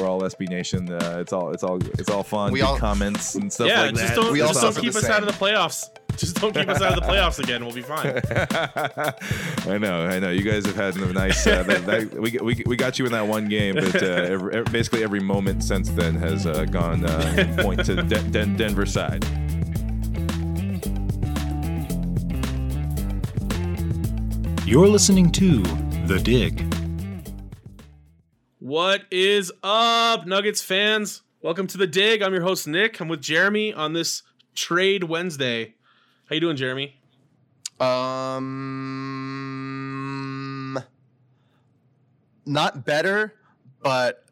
We're all SB Nation. Uh, it's all it's all it's all fun. We all- comments and stuff yeah, like just that. don't, We all just don't keep the us out of the playoffs. Just don't keep us out of the playoffs again. We'll be fine. I know, I know. You guys have had a nice. Uh, that, that, we, we, we got you in that one game, but uh, every, every- basically every moment since then has uh, gone uh, point to De- Den- Denver side. You're listening to The Dig. What is up, Nuggets fans? Welcome to the Dig. I'm your host Nick. I'm with Jeremy on this Trade Wednesday. How you doing, Jeremy? Um, not better, but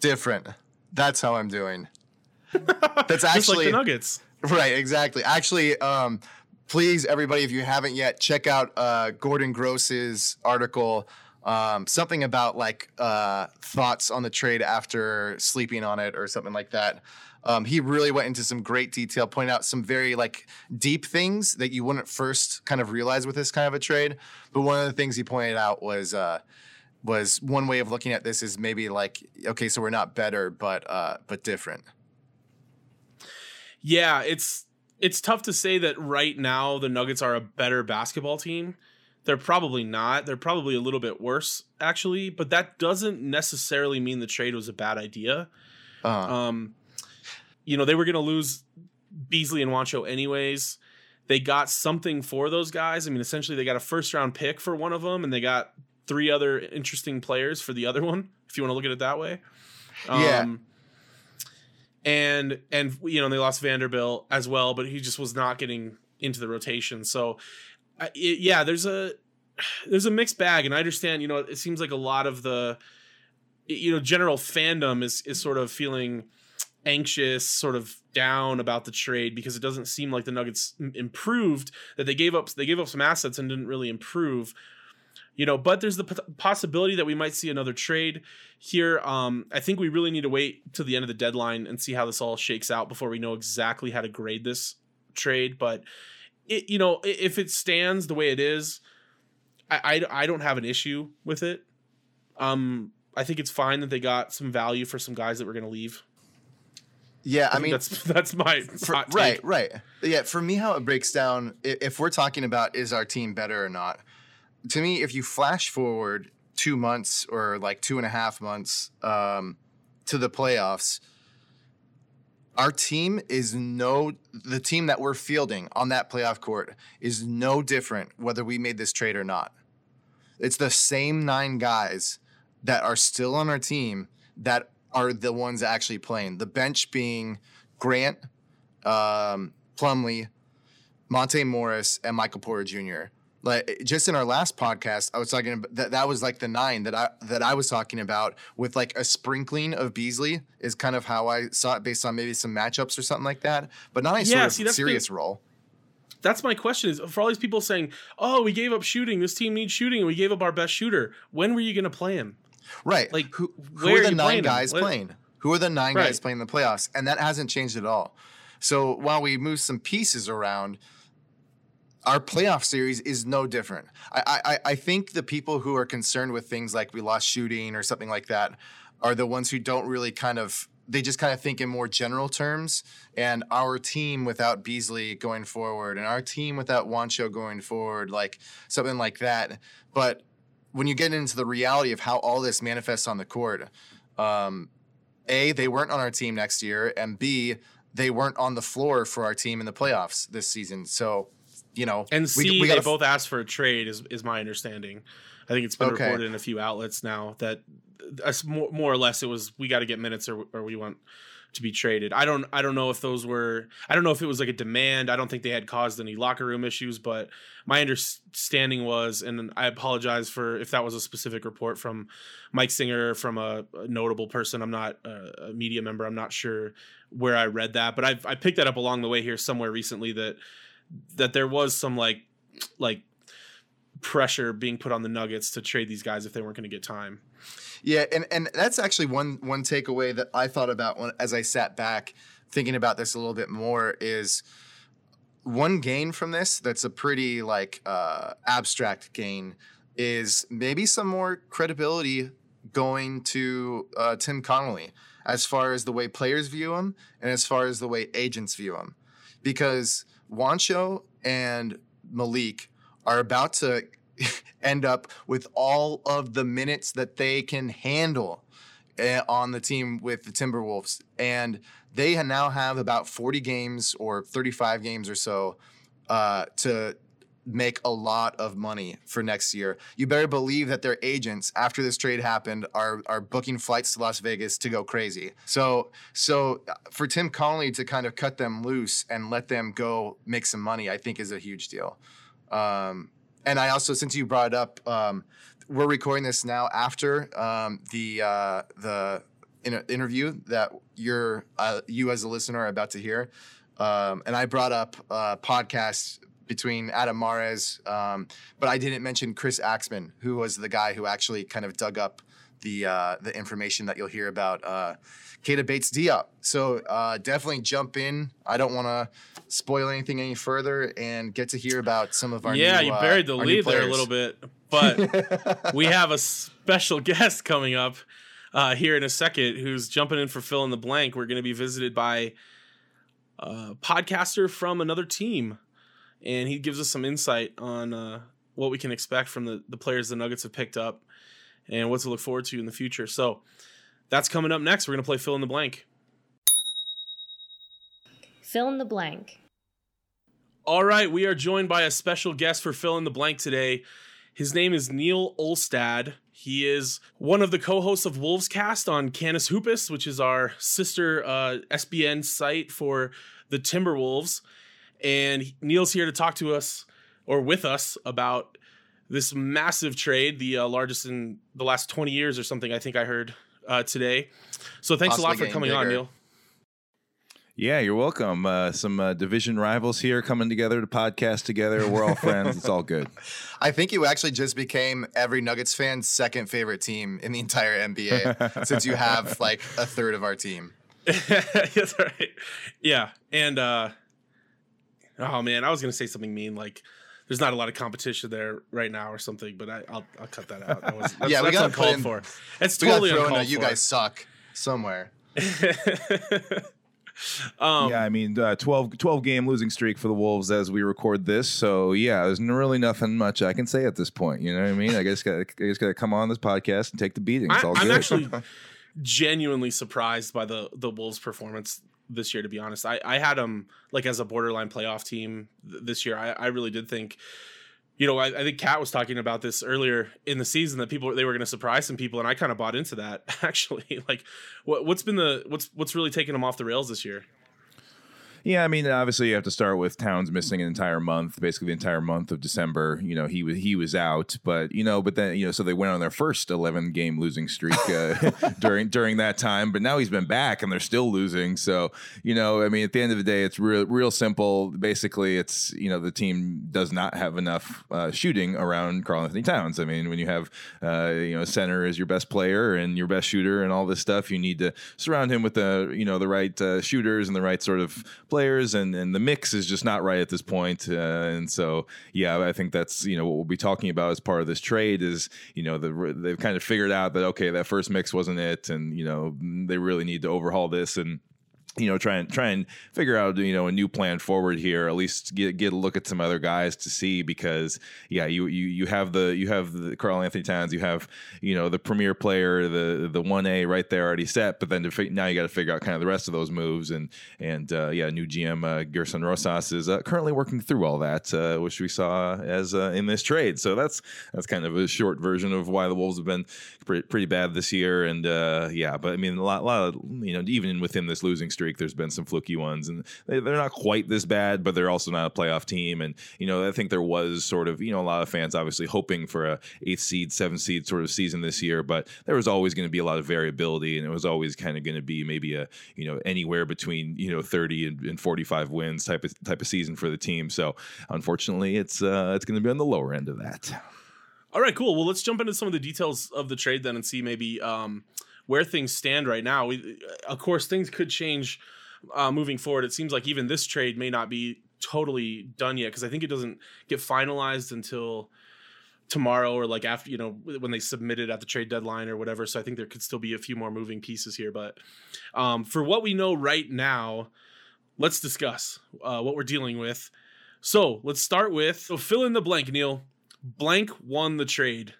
different. That's how I'm doing. That's like actually the Nuggets. right. Exactly. Actually, um, please, everybody, if you haven't yet, check out uh, Gordon Gross's article. Um, something about like uh, thoughts on the trade after sleeping on it or something like that. Um, he really went into some great detail, pointing out some very like deep things that you wouldn't first kind of realize with this kind of a trade. But one of the things he pointed out was uh, was one way of looking at this is maybe like okay, so we're not better, but uh, but different. Yeah, it's it's tough to say that right now the Nuggets are a better basketball team. They're probably not. They're probably a little bit worse, actually. But that doesn't necessarily mean the trade was a bad idea. Uh, Um, you know, they were going to lose Beasley and Juancho anyways. They got something for those guys. I mean, essentially, they got a first round pick for one of them, and they got three other interesting players for the other one, if you want to look at it that way. Yeah. Um, and and you know they lost Vanderbilt as well, but he just was not getting into the rotation. So, it, yeah, there's a there's a mixed bag, and I understand. You know, it seems like a lot of the you know general fandom is is sort of feeling anxious, sort of down about the trade because it doesn't seem like the Nuggets improved. That they gave up they gave up some assets and didn't really improve. You know, but there's the possibility that we might see another trade here. Um, I think we really need to wait to the end of the deadline and see how this all shakes out before we know exactly how to grade this trade. But it, you know, if it stands the way it is, I, I, I don't have an issue with it. Um, I think it's fine that they got some value for some guys that were going to leave. yeah, I think mean, that's that's my For- right, right. Yeah, for me, how it breaks down, if we're talking about is our team better or not, to me, if you flash forward two months or like two and a half months um, to the playoffs, our team is no, the team that we're fielding on that playoff court is no different whether we made this trade or not. It's the same nine guys that are still on our team that are the ones actually playing. The bench being Grant, um, Plumlee, Monte Morris, and Michael Porter Jr. Like just in our last podcast, I was talking about that. That was like the nine that I that I was talking about with like a sprinkling of Beasley is kind of how I saw it based on maybe some matchups or something like that, but not a Yeah, sort see, of that's the- serious role. That's my question is for all these people saying, "Oh, we gave up shooting. This team needs shooting, and we gave up our best shooter." When were you going to play him? Right. Like, who, who are are the you nine playing guys What- playing? Who are the nine Right. guys playing the playoffs? And that hasn't changed at all. So while we move some pieces around, our playoff series is no different. I, I, I think the people who are concerned with things like we lost shooting or something like that are the ones who don't really kind of they just kind of think in more general terms. And our team without Beasley going forward, and our team without Juancho going forward, like something like that. But when you get into the reality of how all this manifests on the court, um, a they weren't on our team next year, and b they weren't on the floor for our team in the playoffs this season. So, you know, And we- C, we they gotta- both asked for a trade, is is my understanding. I think it's been Okay. reported in a few outlets now that uh, more, more or less it was we got to get minutes or or we want to be traded. I don't I don't know if those were I don't know if it was like a demand. I don't think they had caused any locker room issues, but my understanding was, and I apologize for if that was a specific report from Mike Singer from a, a notable person. I'm not a, a, media member. I'm not sure where I read that, but I I picked that up along the way here somewhere recently that that there was some like like pressure being put on the Nuggets to trade these guys if they weren't going to get time. Yeah, and and that's actually one one takeaway that I thought about when as I sat back thinking about this a little bit more is one gain from this that's a pretty like uh, abstract gain is maybe some more credibility going to uh, Tim Connolly as far as the way players view him and as far as the way agents view him, because Juancho and Malik are about to end up with all of the minutes that they can handle uh, on the team with the Timberwolves. And they now have about 40 games or 35 games or so uh, to make a lot of money for next year. You better believe that their agents, after this trade happened, are are booking flights to Las Vegas to go crazy. So so uh, for Tim Connolly to kind of cut them loose and let them go make some money, I think is a huge deal. Um, and I also, since you brought it up, um, we're recording this now after um, the uh, the in- interview that you're uh, you as a listener are about to hear. Um, and I brought up a podcast between Adam Mares, um, but I didn't mention Chris Axman, who was the guy who actually kind of dug up the uh, the information that you'll hear about uh, Keita Bates Diop. So uh, definitely jump in. I don't want to spoil anything any further and get to hear about some of our yeah. New, you uh, buried the lead there a little bit, but we have a special guest coming up uh, here in a second who's jumping in for fill in the blank. We're going to be visited by a podcaster from another team, and he gives us some insight on uh, what we can expect from the, the players the Nuggets have picked up and what to look forward to in the future. So that's coming up next. We're going to play fill in the blank. Fill in the blank. All right, we are joined by a special guest for fill in the blank today. His name is Neil Olstad. He is one of the co-hosts of Wolves Cast on Canis Hoopus, which is our sister uh, SBN site for the Timberwolves. And Neil's here to talk to us or with us about this massive trade, the uh, largest in the last 20 years or something. I think I heard uh, today. So thanks a lot for coming getting on. Neil. Yeah, you're welcome. Uh, some uh, division rivals here coming together to podcast together. We're all friends. It's all good. I think you actually just became every Nuggets fan's second favorite team in the entire NBA since you have like a third of our team. That's right. Yeah, and uh oh man, I was gonna say something mean like there's not a lot of competition there right now or something, but I, I'll I'll cut that out. That was, that's, Yeah, we gotta uncalled in- for. It's totally to uncalled a you guys suck somewhere. um, yeah, I mean, uh, 12, 12 game losing streak for the Wolves as we record this. So yeah, there's n- really nothing much I can say at this point. You know what I mean? I guess got I just got to come on this podcast and take the beating. It's I, all I'm good. actually genuinely surprised by the the Wolves' performance this year. To be honest, I I had them like as a borderline playoff team th- this year. I I really did think. You know, I, I think Kat was talking about this earlier in the season that people they were going to surprise some people, and I kind of bought into that. Actually, like, what what's been the what's what's really taken them off the rails this year? Yeah, I mean, obviously you have to start with Towns missing an entire month, basically the entire month of December. You know, he was he was out, but you know, but then you know, so they went on their first eleven game losing streak uh, during during that time. But now he's been back, and they're still losing. So you know, I mean, at the end of the day, it's real real simple. Basically, it's you know the team does not have enough uh, shooting around Karl Anthony Towns. I mean, when you have uh, you know center is your best player and your best shooter and all this stuff, you need to surround him with the you know the right uh, shooters and the right sort of players, and and the mix is just not right at this point. Uh, and so yeah, I think that's you know what we'll be talking about as part of this trade is you know the, they've kind of figured out that okay that first mix wasn't it, and you know they really need to overhaul this and you know, try and try and figure out you know a new plan forward here. At least get get a look at some other guys to see because yeah, you you you have the you have the Karl Anthony Towns, you have you know the premier player, the the one A right there already set. But then fi- now you got to figure out kind of the rest of those moves and and uh, yeah, new GM uh, Gersson Rosas is uh, currently working through all that, uh, which we saw as uh, in this trade. So that's that's kind of a short version of why the Wolves have been pretty, pretty bad this year. And uh, yeah, but I mean a lot, lot of you know even within this losing streak streak. There's been some fluky ones, and they, are not quite this bad, but they're also not a playoff team. And you know, I think there was sort of you know a lot of fans obviously hoping for a eighth seed, seventh seed sort of season this year, but there was always going to be a lot of variability, and it was always kind of going to be maybe a you know anywhere between you know 30 and, and 45 wins type of type of season for the team. So unfortunately, it's uh, it's going to be on the lower end of that. All right, cool. Well, let's jump into some of the details of the trade then and see maybe um, where things stand right now. We, of course, things could change uh, moving forward. It seems like even this trade may not be totally done yet because I think it doesn't get finalized until tomorrow or like after you know when they submit it at the trade deadline or whatever. So I think there could still be a few more moving pieces here. But um, for what we know right now, let's discuss uh, what we're dealing with. So let's start with so fill in the blank, Neil. Blank won the trade.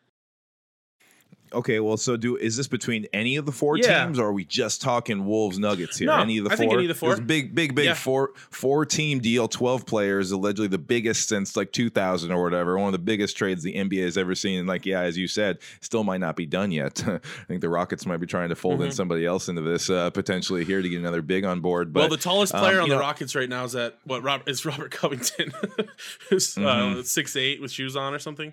Okay, well, so do is this between any of the four Yeah. teams, or are we just talking Wolves Nuggets here? No, any of the I four? think any of the four. It was a big, big, big Yeah. four four team deal, twelve players, allegedly the biggest since like two thousand or whatever. One of the biggest trades the NBA has ever seen. And like, yeah, as you said, still might not be done yet. I think the Rockets might be trying to fold in somebody else into this uh, potentially here to get another big on board. But well, the tallest um, player on you the know- Rockets right now is at what Robert is Robert Covington, who's Mm-hmm. uh, six eight with shoes on or something.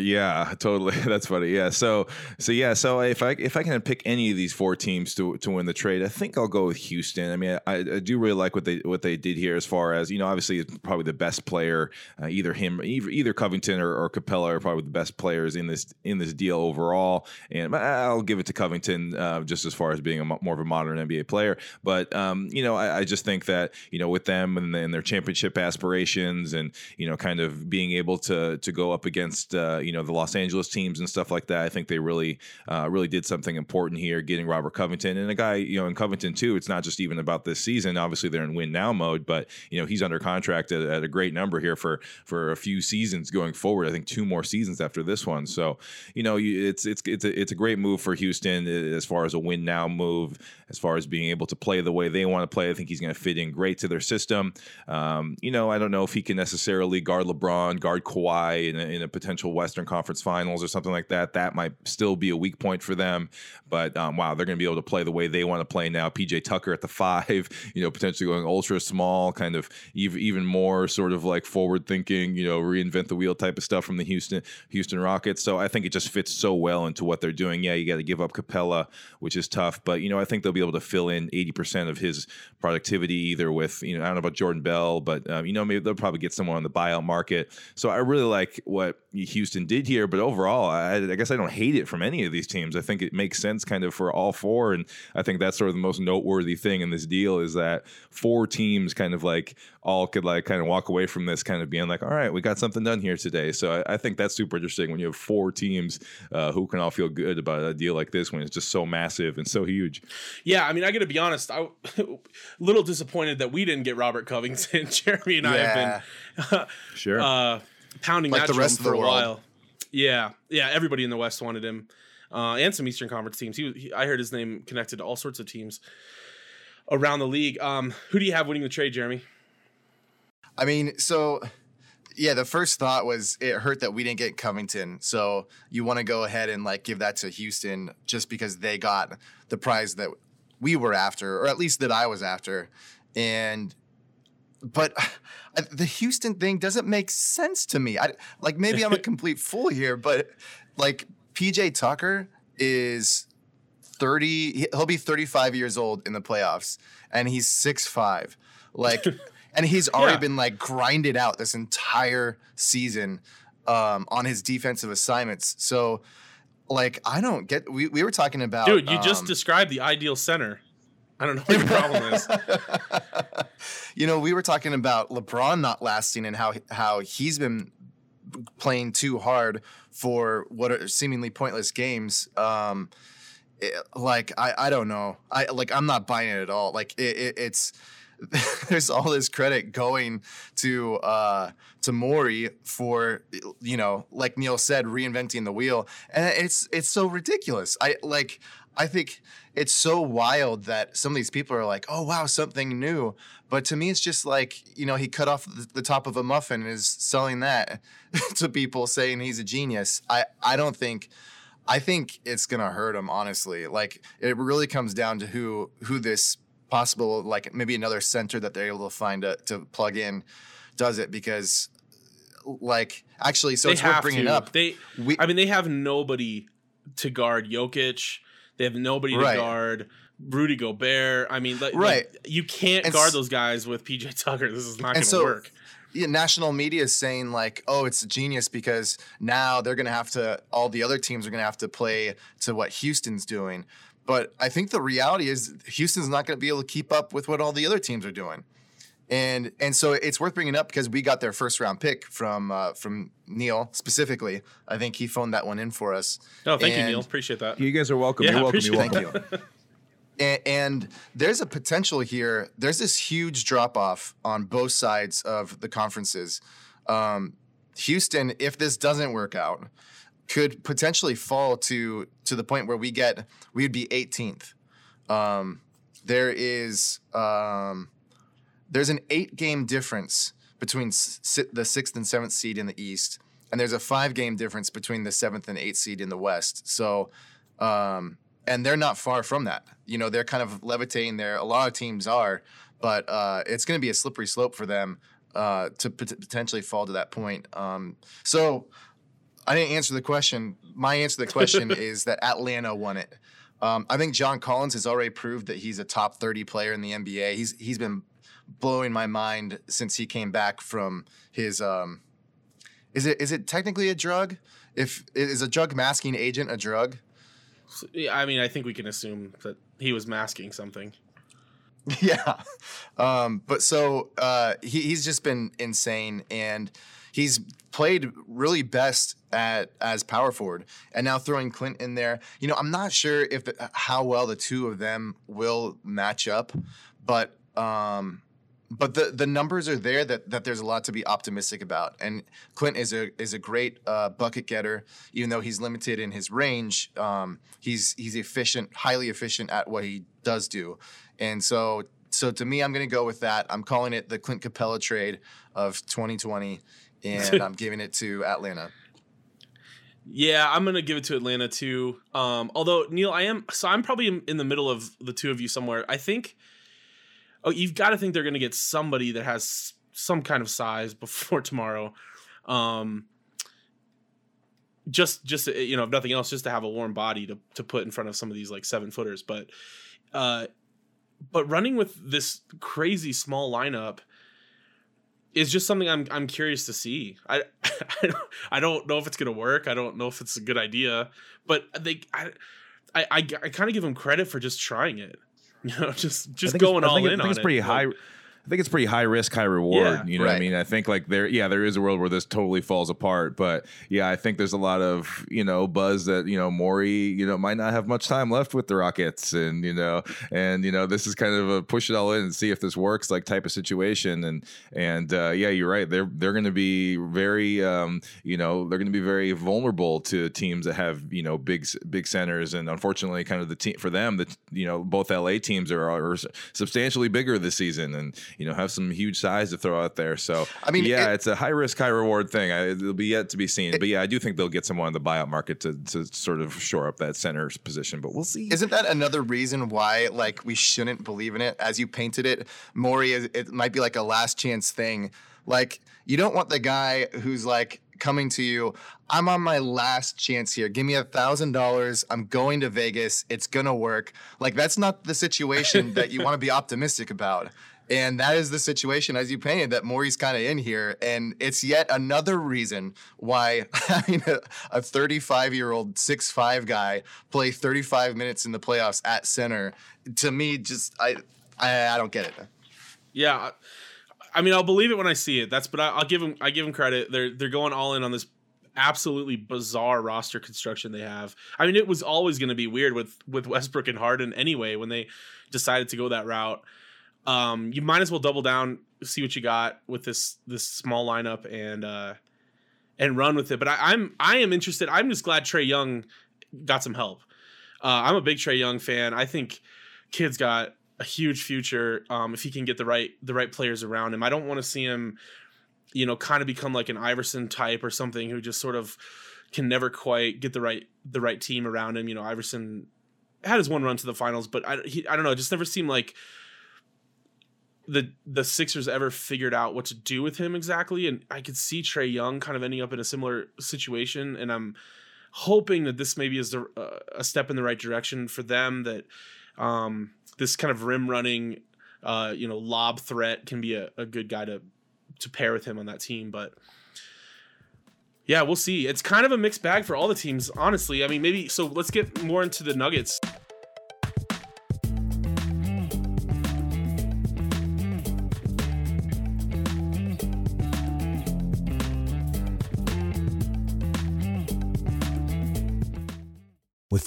Yeah, totally. That's funny. Yeah. So so yeah. So if I if I can pick any of these four teams to to win the trade, I think I'll go with Houston. I mean, I, I do really like what they what they did here. As far as you know, obviously probably the best player. Uh, either him, either, Covington or, or Capela are probably the best players in this in this deal overall. And I'll give it to Covington uh, just as far as being a more of a modern NBA player. But um, you know, I, I just think that you know with them and, and their championship aspirations, and you know, kind of being able to to go up against uh, you know the Los Angeles teams and stuff like that, I think they really uh, really did something important here, getting Robert Covington and a guy you know in Covington too. It's not just even about this season. Obviously, they're in win now mode, but you know he's under contract at, at a great number here for for a few seasons going forward. I think two more seasons after this one. So you know you, it's it's it's a, it's a great move for Houston uh, as far as a win now move, as far as being able to play the way they want to play. I think he's going to fit in great to their system. Um, you know, I don't know if he can necessarily guard LeBron, guard Kawhi in a, in a potential Western Conference Finals or something like that. That might still be a weak point for them. But um, wow, they're going to be able to play the way they want to play now. PJ Tucker at the five, you know, potentially going ultra small, kind of even even more sort of like forward thinking, you know, reinvent the wheel type of stuff from the Houston Houston Rockets. So I think it just fits so well into what they're doing. Yeah, you got to give up Capela, which is tough, but you know, I think they'll be able to fill in 80% of his productivity either with, you know, I don't know about Jordan Bell, but um, you know, maybe they'll probably get someone on the buyout market. So I really like what Houston did here, but overall, I, I guess I don't hate it from any of these teams. I think it makes sense kind of for all four, and I think that's sort of the most noteworthy thing in this deal is that four teams kind of like all could like kind of walk away from this kind of being like, all right, we got something done here today. So I, I think that's super interesting when you have four teams uh, who can all feel good about a deal like this when it's just so massive and so huge. Yeah, I mean, I got to be honest. I a little disappointed that we didn't get Robert Covington. Jeremy and I have been Sure. uh, pounding Like that the drum rest of for a world. while. Yeah, yeah. Everybody in the West wanted him, uh, and some Eastern Conference teams. He, he, I heard his name connected to all sorts of teams around the league. Um, who do you have winning the trade, Jeremy? I mean, so yeah, the first thought was it hurt that we didn't get Covington. So you want to go ahead and like give that to Houston just because they got the prize that we were after, or at least that I was after. And but uh, the Houston thing doesn't make sense to me. I like maybe I'm a complete fool here, but like PJ Tucker is 30 he'll be 35 years old in the playoffs and he's 6'5 like and he's already Yeah. been like grinded out this entire season um, on his defensive assignments so like i don't get we, we were talking about Dude, you just um, described the ideal center. I don't know what your problem is. you know we were talking about lebron not lasting and how how he's been playing too hard for what are seemingly pointless games um it, like I I don't know. I like I'm not buying it at all. Like it, it, it's there's all this credit going to uh to Morey for you know like Neil said reinventing the wheel and it's it's so ridiculous. I like I think it's so wild that some of these people are like, "Oh wow, something new." But to me, it's just like you know, he cut off the, the top of a muffin and is selling that to people, saying he's a genius. I I don't think. I think it's gonna hurt him, honestly. Like it really comes down to who who this possible, like maybe another center that they're able to find a, to plug in, does it because, like, actually, so they it's worth bringing to. up. They, We- I mean, they have nobody to guard Jokic. They have nobody Right. to guard Rudy Gobert. I mean, like, Right. like, you can't And guard s- those guys with PJ Tucker. This is not going to so work. yeah, national media is saying like, oh, it's a genius because now they're gonna have to all the other teams are gonna have to play to what Houston's doing. But I think the reality is Houston's not gonna be able to keep up with what all the other teams are doing. And and so it's worth bringing up because we got their first round pick from uh, from Neil specifically. I think he phoned that one in for us. Oh, thank you, Neil. Appreciate that. You guys are welcome. Yeah, You're welcome. You're Thank you. and, and there's a potential here. There's this huge drop off on both sides of the conferences. Um, Houston, if this doesn't work out, could potentially fall to to the point where we get we would be 18th. Um, there is um, there's an eight game difference between si- the sixth and seventh seed in the East, and there's a five game difference between the seventh and eighth seed in the West. So, um, and they're not far from that. You know, they're kind of levitating there. A lot of teams are, but uh, it's going to be a slippery slope for them uh, to pot- potentially fall to that point. Um, so, I didn't answer the question. My answer to the question is that Atlanta won it. Um, I think John Collins has already proved that he's a top 30 player in the NBA. He's he's been blowing my mind since he came back from his um, is it is it technically a drug? If is a drug masking agent a drug? So, I mean, I think we can assume that he was masking something. yeah. Um, but so uh, he, he's just been insane, and he's played really best at as power forward. And now throwing Clint in there, you know, I'm not sure if how well the two of them will match up, but um, but the the numbers are there that that there's a lot to be optimistic about. And Clint is a is a great uh, bucket getter, even though he's limited in his range. Um, he's he's efficient, highly efficient at what he does do. And so so to me, I'm going to go with that. I'm calling it the Clint Capela trade of 2020, and I'm giving it to Atlanta. Yeah, I'm gonna give it to Atlanta too. Um, although Neil, I am so I'm probably in, in the middle of the two of you somewhere. I think. Oh, you've got to think they're gonna get somebody that has some kind of size before tomorrow. Um, just, just uh, you know, if nothing else, just to have a warm body to to put in front of some of these like seven footers. But, uh, but running with this crazy small lineup is just something I'm I'm curious to see. I I don't, I don't know if it's gonna work. I don't know if it's a good idea, but they I I, I, I kind of give them credit for just trying it. You know, just just think it's- going I all think it- in I think on it's it. pretty Like, high. I think it's pretty high risk, high reward. Yeah, you know what I mean? I think like there, yeah, there is a world where this totally falls apart. But yeah, I think there's a lot of you know buzz that you know Morey, you know, might not have much time left with the Rockets, and you know, and you know, this is kind of a push it all in and see if this works like type of situation. And and uh, yeah, you're right. They're they're going to be very, um, you know, they're going to be very vulnerable to teams that have you know big big centers. And unfortunately, kind of the team for them, that you know, both LA teams are, are substantially bigger this season, and you know, have some huge size to throw out there. So I mean, yeah, it- it's a high risk, high reward thing. I, it'll be yet to be seen. but yeah, I do think they'll get someone in the buyout market to to sort of shore up that center's position. But we'll see. Isn't that another reason why like we shouldn't believe in it as you painted it? Morey, is- it might be like a last chance thing. Like you don't want the guy who's like coming to you. I'm on my last chance here. Give me a thousand dollars. I'm going to Vegas. It's gonna work. Like that's not the situation that you want to be optimistic about. And that is the situation, as you painted, that Morey's kind of in here. And it's yet another reason why having a, a 35 year old 6'5 guy play 35 minutes in the playoffs at center, to me, just, I, I, I don't get it. Yeah, I- mean, I'll believe it when I see it. That's, but I, I'll give them, I give them credit. They're they're going all in on this absolutely bizarre roster construction they have. I mean, it was always going to be weird with with Westbrook and Harden anyway when they decided to go that route. Um, you might as well double down, see what you got with this this small lineup, and uh, and run with it. But I, I'm I am interested. I'm just glad Trae Young got some help. Uh, I'm a big Trae Young fan. I think kid's got a huge future um, if he can get the right the right players around him. I don't want to see him, you know, kind of become like an Iverson type or something who just sort of can never quite get the right the right team around him. You know, Iverson had his one run to the finals, but I he, I don't know, it just never seemed like the the Sixers ever figured out what to do with him exactly. And I could see Trae Young kind of ending up in a similar situation, and I'm hoping that this maybe is the, uh, a step in the right direction for them. That um, this kind of rim running, uh, you know, lob threat can be a, a good guy to to pair with him on that team. But yeah, we'll see. It's kind of a mixed bag for all the teams, honestly. I mean, maybe so. Let's get more into the Nuggets.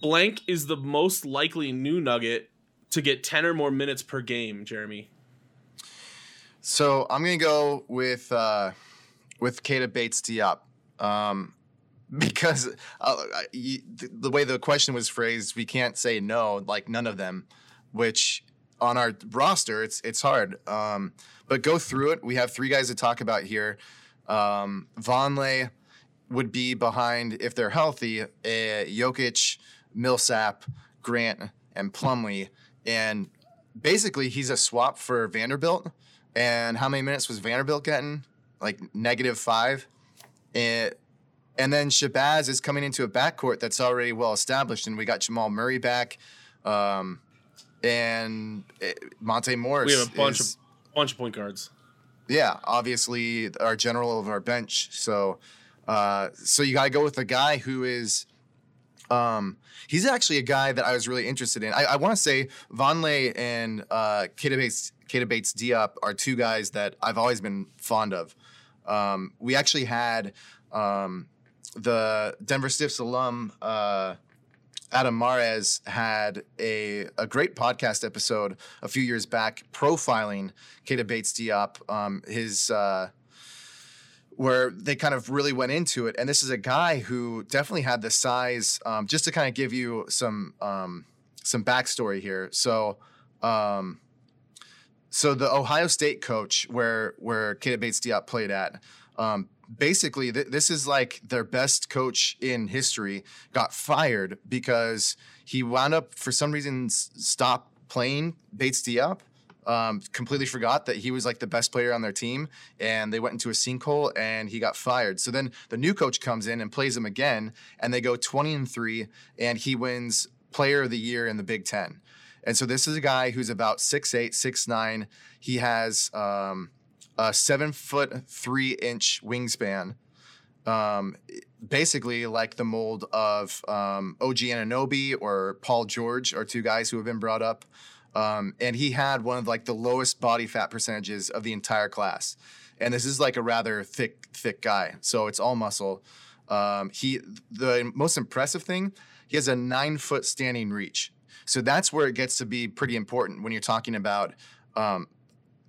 Blank is the most likely new Nugget to get 10 or more minutes per game, Jeremy. So I'm gonna go with uh, with Keita Bates Diop um, because uh, you, the, the way the question was phrased, we can't say no, like none of them. Which on our roster, it's it's hard. Um, but go through it. We have three guys to talk about here. Um, Vonleh would be behind if they're healthy. Uh, Jokic, Millsap, Grant, and Plumlee, and basically he's a swap for Vanderbilt. And how many minutes was Vanderbilt getting? Like negative five. And, and then Shabazz is coming into a backcourt that's already well established, and we got Jamal Murray back, um, and Monte Morris. We have a bunch is, of bunch of point guards. yeah, obviously our general of our bench. So, uh, so you got to go with a guy who is, um, he's actually a guy that I was really interested in. I, I want to say Vonleh and uh, Keita Bates, Keita Bates Diop are two guys that I've always been fond of. Um, we actually had um, the Denver Stiffs alum. Uh, Adam Mares had a, a great podcast episode a few years back profiling Keita Bates Diop. Um, his uh, where they kind of really went into it, and this is a guy who definitely had the size. Um, just to kind of give you some um, some backstory here, so. Um, so the Ohio State coach, where where Keita Bates Diop played at, um, basically th- this is like their best coach in history got fired because he wound up for some reason s- stopped playing Bates Diop. Um, completely forgot that he was like the best player on their team, and they went into a sinkhole, and he got fired. So then the new coach comes in and plays him again, and they go twenty and three, and he wins Player of the Year in the Big Ten. And so this is a guy who's about six eight, six nine. He has um, a seven foot three inch wingspan. Um, basically, like the mold of um, OG Anunoby or Paul George are two guys who have been brought up. Um, and he had one of like the lowest body fat percentages of the entire class. And this is like a rather thick, thick guy. So it's all muscle. Um, he the most impressive thing, he has a nine foot standing reach. So that's where it gets to be pretty important when you're talking about um,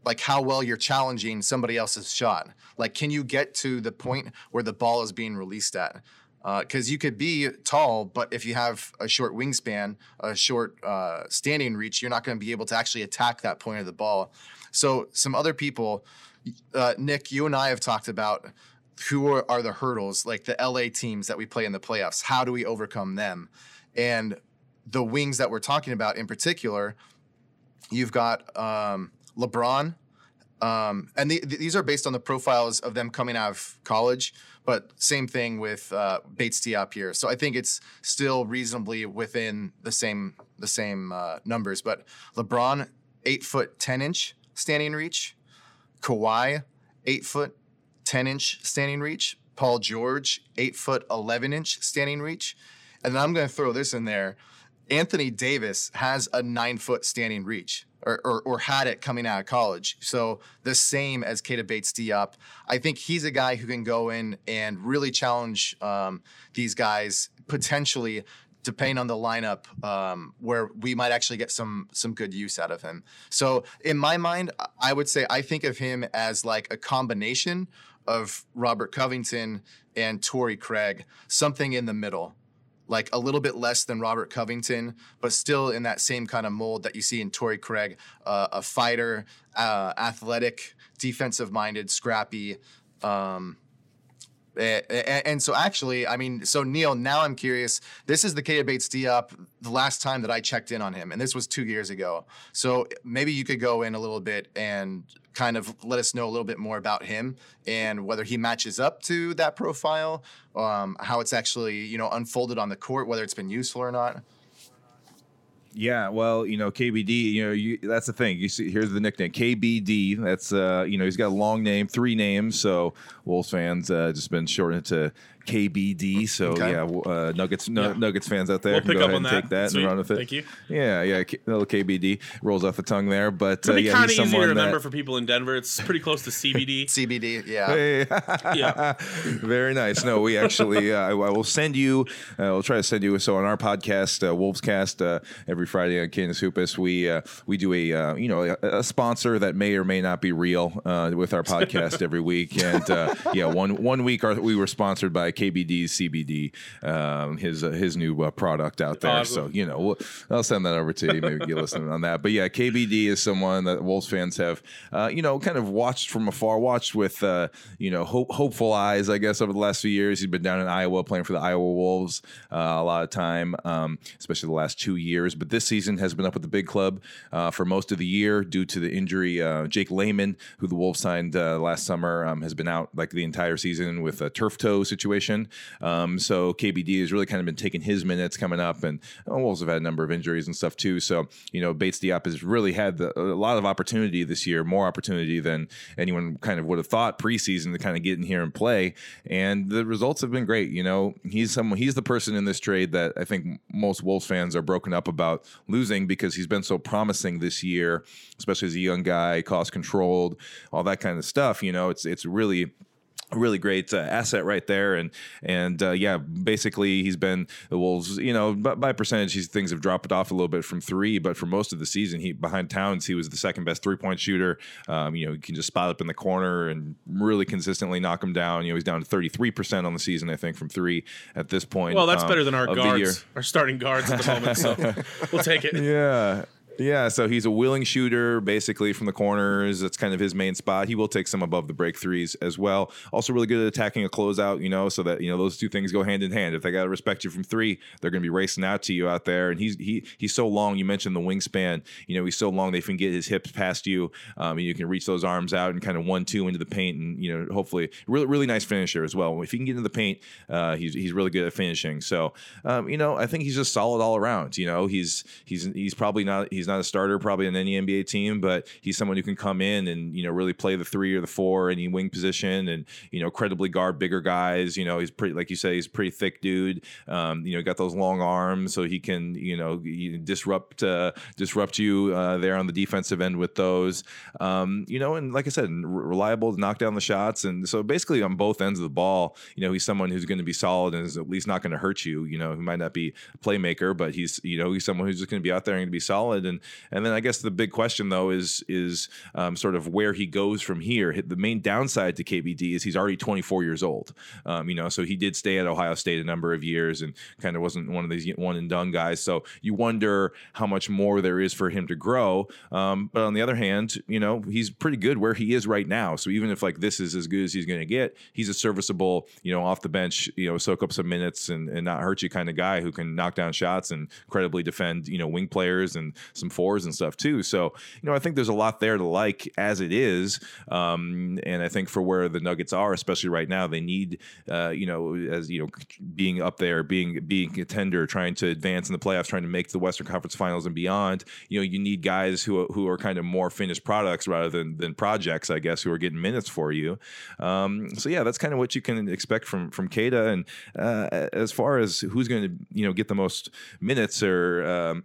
like how well you're challenging somebody else's shot. Like, can you get to the point where the ball is being released at? Because you could be tall, but if you have a short wingspan, a short uh, standing reach, you're not going to be able to actually attack that point of the ball. So, some other people, uh, Nick, you and I have talked about who are, are the hurdles, like the LA teams that we play in the playoffs. How do we overcome them? And the wings that we're talking about in particular, you've got um, LeBron Um, and the, these are based on the profiles of them coming out of college, but same thing with uh, Bates Diop here. So I think it's still reasonably within the same the same uh, numbers. But LeBron, eight foot ten inch standing reach. Kawhi, eight foot ten inch standing reach. Paul George, eight foot eleven inch standing reach. And then I'm going to throw this in there. Anthony Davis has a nine foot standing reach. Or, or, or, had it coming out of college. So the same as Keita Bates Diop. I think he's a guy who can go in and really challenge um, these guys potentially depending on the lineup um, where we might actually get some some good use out of him. So in my mind, I would say I think of him as like a combination of Robert Covington and Torrey Craig, something in the middle like a little bit less than Robert Covington, but still in that same kind of mold that you see in Torrey Craig, uh, a fighter, uh, athletic, defensive minded, scrappy. Um, and, so actually, I mean, so Neil, now I'm curious. This is the Keita Bates Diop, the last time that I checked in on him, and this was two years ago. So maybe you could go in a little bit and kind of let us know a little bit more about him and whether he matches up to that profile, um, how it's actually you know unfolded on the court, whether it's been useful or not. Yeah, well, you know, KBD, you know, you, that's the thing. You see, here's the nickname KBD. That's, uh, you know, he's got a long name, three names. So Wolves fans uh, just been shortened to KBD. So okay. yeah, uh, Nuggets yeah. Nuggets fans out there we'll can go ahead and that. take that Sweet. and run with it. Thank you. Yeah, yeah, K- little KBD rolls off the tongue there, but uh, yeah, kind of easy to remember that... for people in Denver. It's pretty close to CBD. CBD, yeah, yeah, very nice. No, we actually, uh, I, I, will send you. Uh, we'll try to send you. So on our podcast, uh, Wolves Cast, uh, every Friday on Canis Hoopus, we uh, we do a you know a, a, sponsor that may or may not be real with our podcast every week, and yeah, one one week our, we were sponsored by KBD's CBD. Um, his uh, his new uh, product out there. Awesome. So you know, we'll, I'll send that over to you. Maybe get listening on that. But yeah, KBD is someone that Wolves fans have, uh, you know, kind of watched from afar, watched with uh, you know hope, hopeful eyes, I guess, over the last few years. He's been down in Iowa playing for the Iowa Wolves uh, a lot of time, um, especially the last two years. But this season has been up with the big club uh, for most of the year due to the injury. Jake Layman, who the Wolves signed last summer, um, has been out like the entire season with a turf toe situation. Um, so KBD has really kind of been taking his minutes coming up, and Wolves have had a number of injuries and stuff too. So you know, Bates Diop has really had the, a lot of opportunity this year, more opportunity than anyone kind of would have thought preseason to kind of get in here and play. And the results have been great. You know, he's someone he's the person in this trade that I think most Wolves fans are broken up about losing because he's been so promising this year, especially as a young guy, cost controlled, all that kind of stuff. You know, it's it's really really great uh, asset right there. And and uh, yeah basically he's been the wolves you know by, by percentage these things have dropped off a little bit from three but for most of the season he behind towns he was the second best three-point shooter. Um, you know you can just spot up in the corner and really consistently knock him down. You know he's down to 33% on the season i think from three at this point well that's um, better than our guards our starting guards at the moment so we'll take it. Yeah yeah, so he's a willing shooter, basically from the corners. That's kind of his main spot. He will take some above the break threes as well. Also, really good at attacking a closeout. You know, so that you know those two things go hand in hand. If they got to respect you from three, they're going to be racing out to you out there. And he's he he's so long. You mentioned the wingspan. You know, he's so long they can get his hips past you. Um, and you can reach those arms out and kind of one two into the paint. And you know, hopefully, really really nice finisher as well. If he can get into the paint, uh, he's he's really good at finishing. So, um, you know, I think he's just solid all around. You know, he's he's he's probably not he's he's not a starter probably on any NBA team, but he's someone who can come in and you know really play the three or the four any wing position and you know credibly guard bigger guys. You know he's pretty like you say he's pretty thick dude. Um, you know got those long arms so he can you know disrupt uh, disrupt you uh, there on the defensive end with those. Um, you know and like I said, reliable to knock down the shots and so basically on both ends of the ball, you know he's someone who's going to be solid and is at least not going to hurt you. You know he might not be a playmaker, but he's you know he's someone who's just going to be out there and be solid and and then I guess the big question though is is um, sort of where he goes from here. The main downside to KBD is he's already 24 years old. Um, you know, so he did stay at Ohio State a number of years and kind of wasn't one of these one and done guys. So you wonder how much more there is for him to grow. Um, but on the other hand, you know, he's pretty good where he is right now. So even if like this is as good as he's going to get, he's a serviceable, you know, off the bench, you know, soak up some minutes and, and not hurt you kind of guy who can knock down shots and credibly defend, you know, wing players and some some fours and stuff too. So you know, I think there's a lot there to like as it is, um, and I think for where the Nuggets are, especially right now, they need uh, you know as you know being up there, being being contender, trying to advance in the playoffs, trying to make the Western Conference Finals and beyond. You know, you need guys who who are kind of more finished products rather than than projects, I guess, who are getting minutes for you. Um, so yeah, that's kind of what you can expect from from Keita. And uh, as far as who's going to you know get the most minutes or um,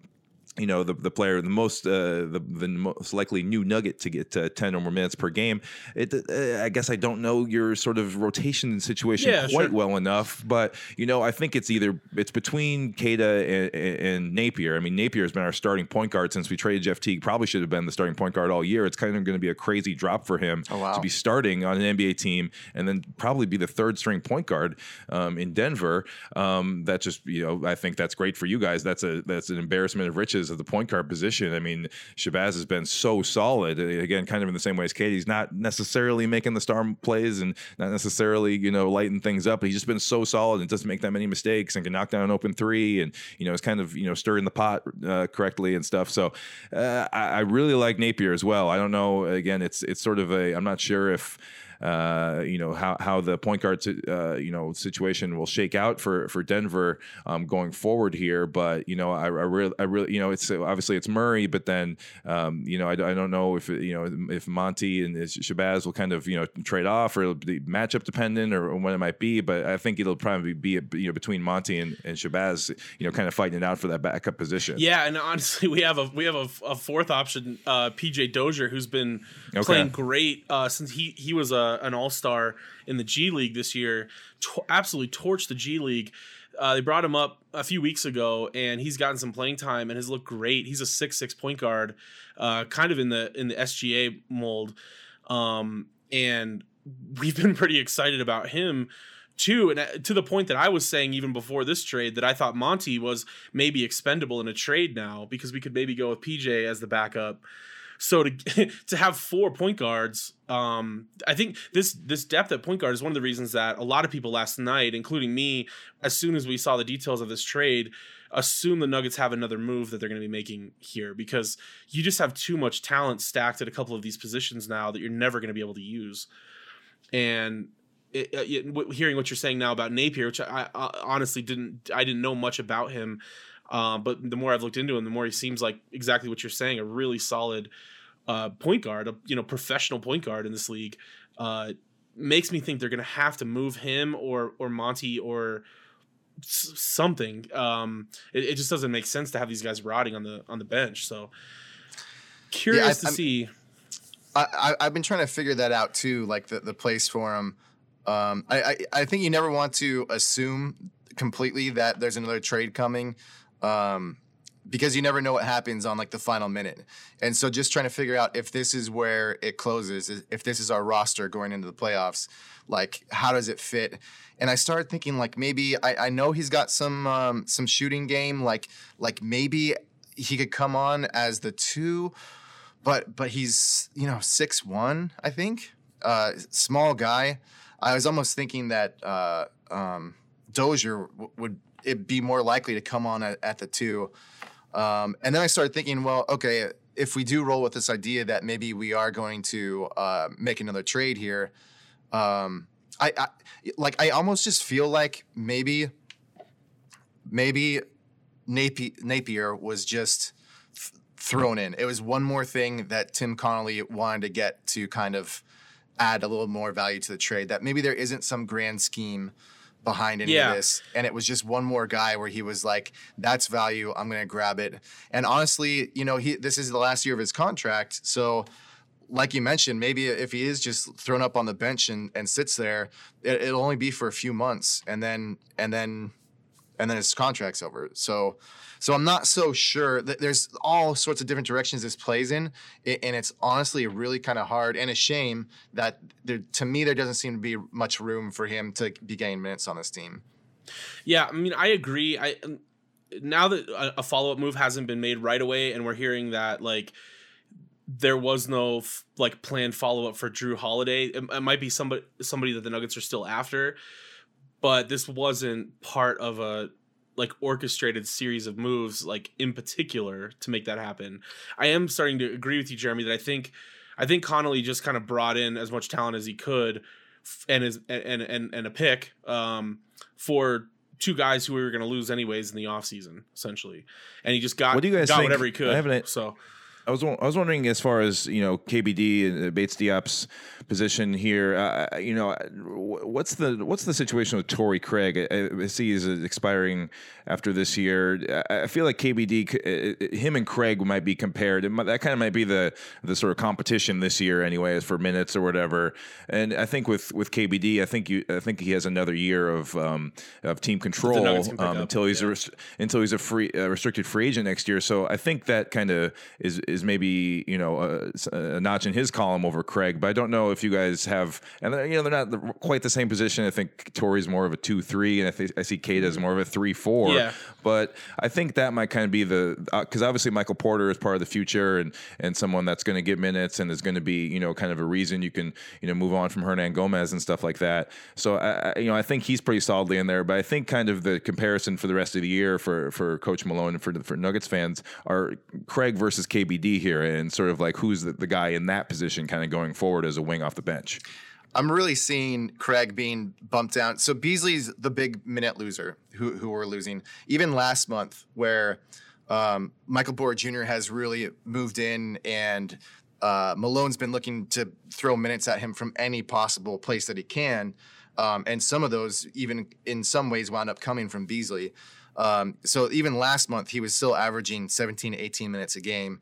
you know the the player the most uh, the the most likely new nugget to get uh, 10 or more minutes per game it uh, I guess I don't know your sort of rotation situation Yeah, quite sure. well enough but you know I think it's either it's between Keita and, and Napier I mean Napier has been our starting point guard since we traded Jeff Teague probably should have been the starting point guard all year it's kind of going to be a crazy drop for him Oh, wow. to be starting on an NBA team and then probably be the third string point guard um, in Denver. Um, that just you know I think that's great for you guys. That's a that's an embarrassment of riches of the point guard position. I mean Shabazz has been so solid again, kind of in the same way as Keita's not necessarily making the star plays and not necessarily you know lighting things up. He's just been so solid and doesn't make that many mistakes and can knock down an open three and you know is kind of you know stirring the pot uh, correctly and stuff. So uh, I, I really like Napier as well. I don't know. Again, it's it's sort of a I'm not sure if uh, you know how how the point guard uh, you know situation will shake out for for Denver um, going forward here. But you know I, I really I really you know it's obviously it's Murray, but then um, you know I, I don't know if you know if Monte and Shabazz will kind of you know trade off or it'll be matchup dependent or what it might be. But I think it'll probably be you know between Monte and, and Shabazz you know kind of fighting it out for that backup position. Yeah, and honestly, we have a we have a, a fourth option, uh, PJ Dozier, who's been Okay. playing great uh, since he he was a, an All Star in the G League this year. To- absolutely torched the G League. Uh, they brought him up a few weeks ago, and he's gotten some playing time and has looked great. He's a six six point guard, uh, kind of in the in the SGA mold, um, and we've been pretty excited about him too. And uh, to the point that I was saying even before this trade that I thought Monte was maybe expendable in a trade now because we could maybe go with PJ as the backup. So to to have four point guards, um, I think this this depth at point guard is one of the reasons that a lot of people last night, including me, as soon as we saw the details of this trade, assume the Nuggets have another move that they're going to be making here because you just have too much talent stacked at a couple of these positions now that you're never going to be able to use. And it, hearing what you're saying now about Napier, which I, I honestly didn't I didn't know much about him, um, but the more I've looked into him, the more he seems like exactly what you're saying, a really solid uh, point guard, a you know professional point guard in this league. Uh, makes me think they're going to have to move him or or Monte or s- something. Um, it, it just doesn't make sense to have these guys rotting on the on the bench. So curious to I'm- see. I, I, I've been trying to figure that out too, like the, the place for him. Um, I, I, I think you never want to assume completely that there's another trade coming um, because you never know what happens on like the final minute. And so just trying to figure out if this is where it closes, if this is our roster going into the playoffs, like how does it fit? And I started thinking like maybe I, I know he's got some um, some shooting game, like like maybe he could come on as the two but but he's you know six one I think uh, small guy. I was almost thinking that uh, um, Dozier w- would it be more likely to come on at, at the two, um, and then I started thinking, well, okay, if we do roll with this idea that maybe we are going to uh, make another trade here, um, I, I like I almost just feel like maybe maybe Napier, was just th- thrown in. It was one more thing that Tim Connolly wanted to get to kind of add a little more value to the trade. That maybe there isn't some grand scheme behind any Yeah. of this, and it was just one more guy where he was like, "That's value. I'm going to grab it." And honestly, you know, he this is the last year of his contract, so. Like you mentioned, maybe if he is just thrown up on the bench and, and sits there, it, it'll only be for a few months, and then and then and then his contract's over. So, so I'm not so sure that there's all sorts of different directions this plays in, and it's honestly really kind of hard and a shame that there, to me there doesn't seem to be much room for him to be getting minutes on this team. Yeah, I mean, I agree. I um, now that a, a follow up move hasn't been made right away, and we're hearing that like there was no f- like planned follow up for Jrue Holiday. It, it might be somebody somebody that the Nuggets are still after, but this wasn't part of a like orchestrated series of moves like in particular to make that happen. I am starting to agree with you Jeremy that I think I think Connolly just kind of brought in as much talent as he could and is and and and a pick um for two guys who we were going to lose anyways in the offseason essentially. And he just got What do you guys got think? whatever he could. I haven't- so I was I was wondering as far as you know KBD and uh, Bates Diop's position here. Uh, you know, what's the what's the situation with Torrey Craig? I, I see he's expiring after this year. I I feel like KBD, uh, him and Craig might be compared. It might, that kind of might be the the sort of competition this year, anyways, for minutes or whatever. And I think with with KBD, I think you I think he has another year of um, of team control um, up, until he's a yeah. rest- until he's a free uh, restricted free agent next year. So I think that kind of is is maybe you know a, a notch in his column over Craig. But I don't know if you guys have and they're, you know they're not the, quite the same position. I think Torrey's more of a two three, and I think I see Keita as mm-hmm. more of a three four. Yeah. But I think that might kind of be the uh, because obviously Michael Porter is part of the future and and someone that's going to get minutes and is going to be you know kind of a reason you can you know move on from Hernangomez and stuff like that. So I, I you know I think he's pretty solidly in there. But I think kind of the comparison for the rest of the year for for Coach Malone and for for Nuggets fans are Craig versus KBD here and sort of like who's the, the guy in that position kind of going forward as a wing off the bench. I'm really seeing Craig being bumped down. So Beasley's the big minute loser who who we're losing. Even last month, where um, Michael Porter Jr. has really moved in, and uh, Malone's been looking to throw minutes at him from any possible place that he can, um, and some of those even in some ways wound up coming from Beasley. Um, so even last month, he was still averaging 17 to 18 minutes a game.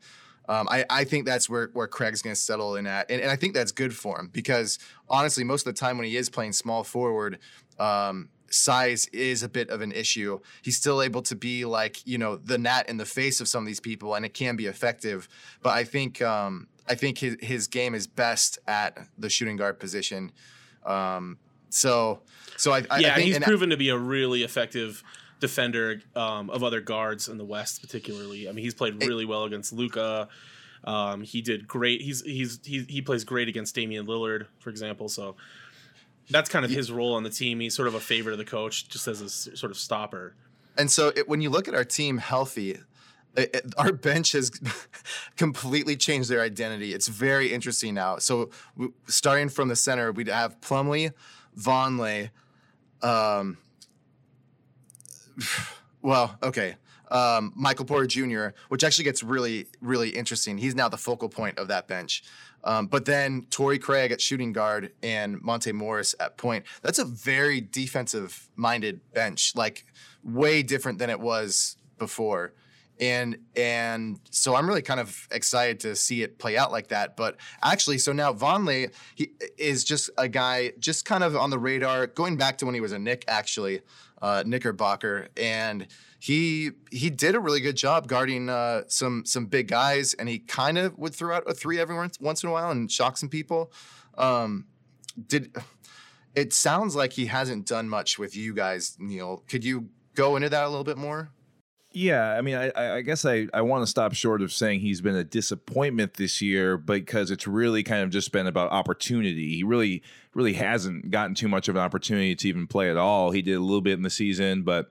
Um, I, I think that's where, where Craig's going to settle in at. And, and I think that's good for him because honestly, most of the time when he is playing small forward, um, size is a bit of an issue. He's still able to be like, you know, the gnat in the face of some of these people and it can be effective. But I think, um, I think his, his game is best at the shooting guard position. Um, so, so I, I yeah, I think, he's proven to be a really effective defender um, of other guards in the West, particularly. I mean, he's played really well against Luka. Um, he did great. He's he's he, he plays great against Damian Lillard, for example. So that's kind of his role on the team. He's sort of a favorite of the coach, just as a sort of stopper. And so it, when you look at our team healthy, it, it- our bench has completely changed their identity. It's very interesting now. So w- starting from the center, we'd have Plumlee, Vonleh, um, well, okay. Um, Michael Porter Jr., which actually gets really, really interesting. He's now the focal point of that bench. Um, but then Torrey Craig at shooting guard and Monte Morris at point. That's a very defensive minded bench, like way different than it was before. And and so I'm really kind of excited to see it play out like that. But actually, so now Vonleh he is just a guy just kind of on the radar, going back to when he was a Nick actually, uh, Knickerbocker, and he he did a really good job guarding uh, some some big guys, and he kind of would throw out a three every once, once in a while and shock some people. Um, did it sounds like he hasn't done much with you guys, Neil? Could you go into that a little bit more? Yeah, I mean, I, I guess I, I want to stop short of saying he's been a disappointment this year because it's really kind of just been about opportunity. He really, really hasn't gotten too much of an opportunity to even play at all. He did a little bit in the season, but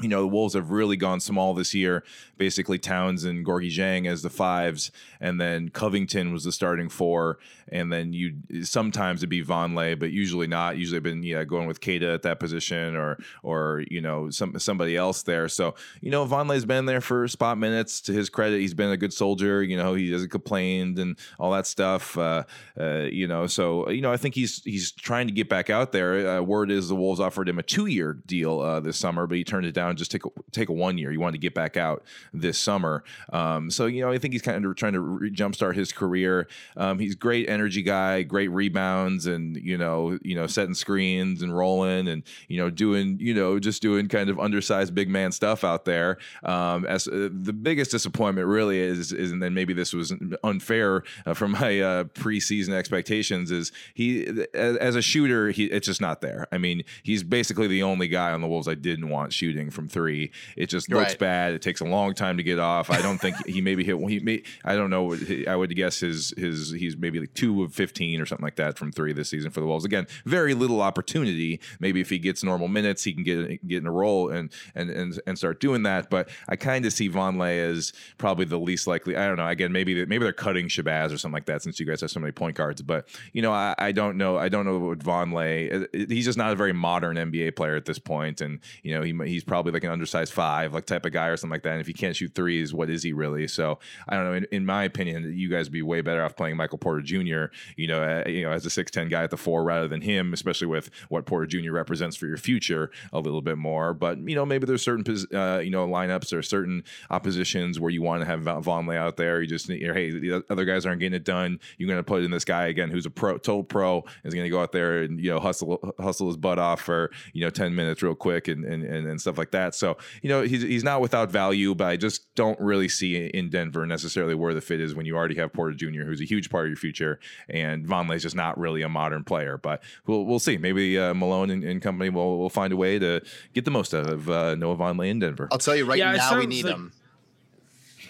you know, the Wolves have really gone small this year. Basically, Towns and Gorgui Dieng as the fives, and then Covington was the starting four, and then you sometimes it'd be Vonleh, but usually not. Usually, been yeah going with Keita at that position, or or you know some somebody else there. So you know, Vonleh's been there for spot minutes. To his credit, he's been a good soldier. You know, he hasn't complained and all that stuff. Uh, uh, you know, so you know, I think he's he's trying to get back out there. Uh, word is the Wolves offered him a two year deal uh, this summer, but he turned it down. Just take a, take a one year. He wanted to get back out this summer. Um, so you know, I think he's kind of trying to re- jumpstart his career. Um, he's great energy guy, great rebounds, and you know, you know, setting screens and rolling, and you know, doing you know, just doing kind of undersized big man stuff out there. Um, as uh, the biggest disappointment really is, is, and then maybe this was unfair uh, from my uh, preseason expectations. Is he as, as a shooter? He it's just not there. I mean, he's basically the only guy on the Wolves I didn't want shooting from three. It just looks Right. bad. It takes a long time to get off. I don't think he maybe hit. He may. I don't know. I would guess his his he's maybe like two of fifteen or something like that from three this season for the Wolves. Again, very little opportunity. Maybe if he gets normal minutes, he can get get in a role and and and, and start doing that. But I kind of see Vonleh as probably the least likely. I don't know. Again, maybe maybe they're cutting Shabazz or something like that since you guys have so many point guards. But you know, I, I don't know. I don't know what Vonleh. He's just not a very modern NBA player at this point, and you know he he's probably like an undersized five like type of guy or something like that. And if he can't shoot threes, what is he really? So I don't know. In, in my opinion, you guys would be way better off playing Michael Porter Jr. You know, uh, you know, as a six ten guy at the four rather than him, especially with what Porter Jr. represents for your future a little bit more. But you know, maybe there's certain uh, you know lineups or certain oppositions where you want to have Vonleh out there. You just you hey, the other guys aren't getting it done. You're going to put in this guy again who's a pro, total pro, is going to go out there and you know hustle hustle his butt off for you know ten minutes real quick and and, and, and stuff like that. So you know he's he's not without value, but I just don't really see in Denver necessarily where the fit is when you already have Porter Jr., who's a huge part of your future, and Vonleh's just not really a modern player. But we'll we'll see. Maybe uh, Malone and, and company will will find a way to get the most out of uh, Noah Vonleh in Denver. I'll tell you right Yeah, now, we need like- him.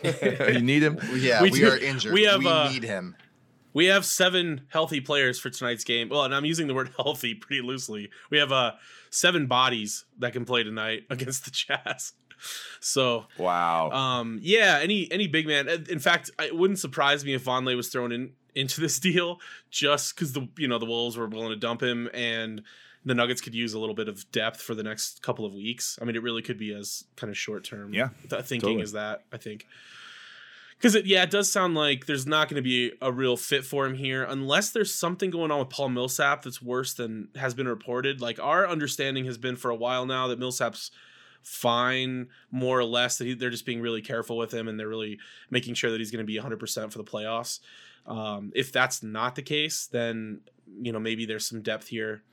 you need him. Yeah, We we, are injured. we We, have, uh, need him. We have seven healthy players for tonight's game. Well, and I'm using the word healthy pretty loosely. We have uh seven bodies that can play tonight against the Jazz. So Wow. um yeah, any any big man. In fact, it wouldn't surprise me if Vonleh was thrown in into this deal just because the you know the Wolves were willing to dump him and the Nuggets could use a little bit of depth for the next couple of weeks. I mean, it really could be as kind of short term. Yeah, th- thinking totally. is that I think because it yeah it does sound like there's not going to be a real fit for him here unless there's something going on with Paul Millsap that's worse than has been reported. Like our understanding has been for a while now that Millsap's fine more or less that he, they're just being really careful with him and they're really making sure that he's going to be 100% for the playoffs. Um, if that's not the case, then you know maybe there's some depth here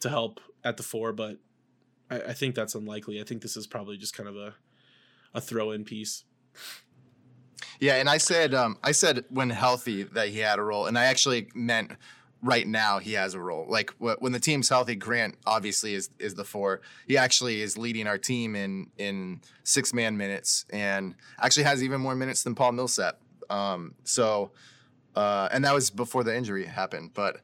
to help at the four, but I, I think that's unlikely. I think this is probably just kind of a a throw in piece. Yeah, and I said um, I said when healthy that he had a role, and I actually meant right now he has a role. Like wh- when the team's healthy, Grant obviously is is the four. He actually is leading our team in in six man minutes, and actually has even more minutes than Paul Millsap. Um, so, uh, and that was before the injury happened, but.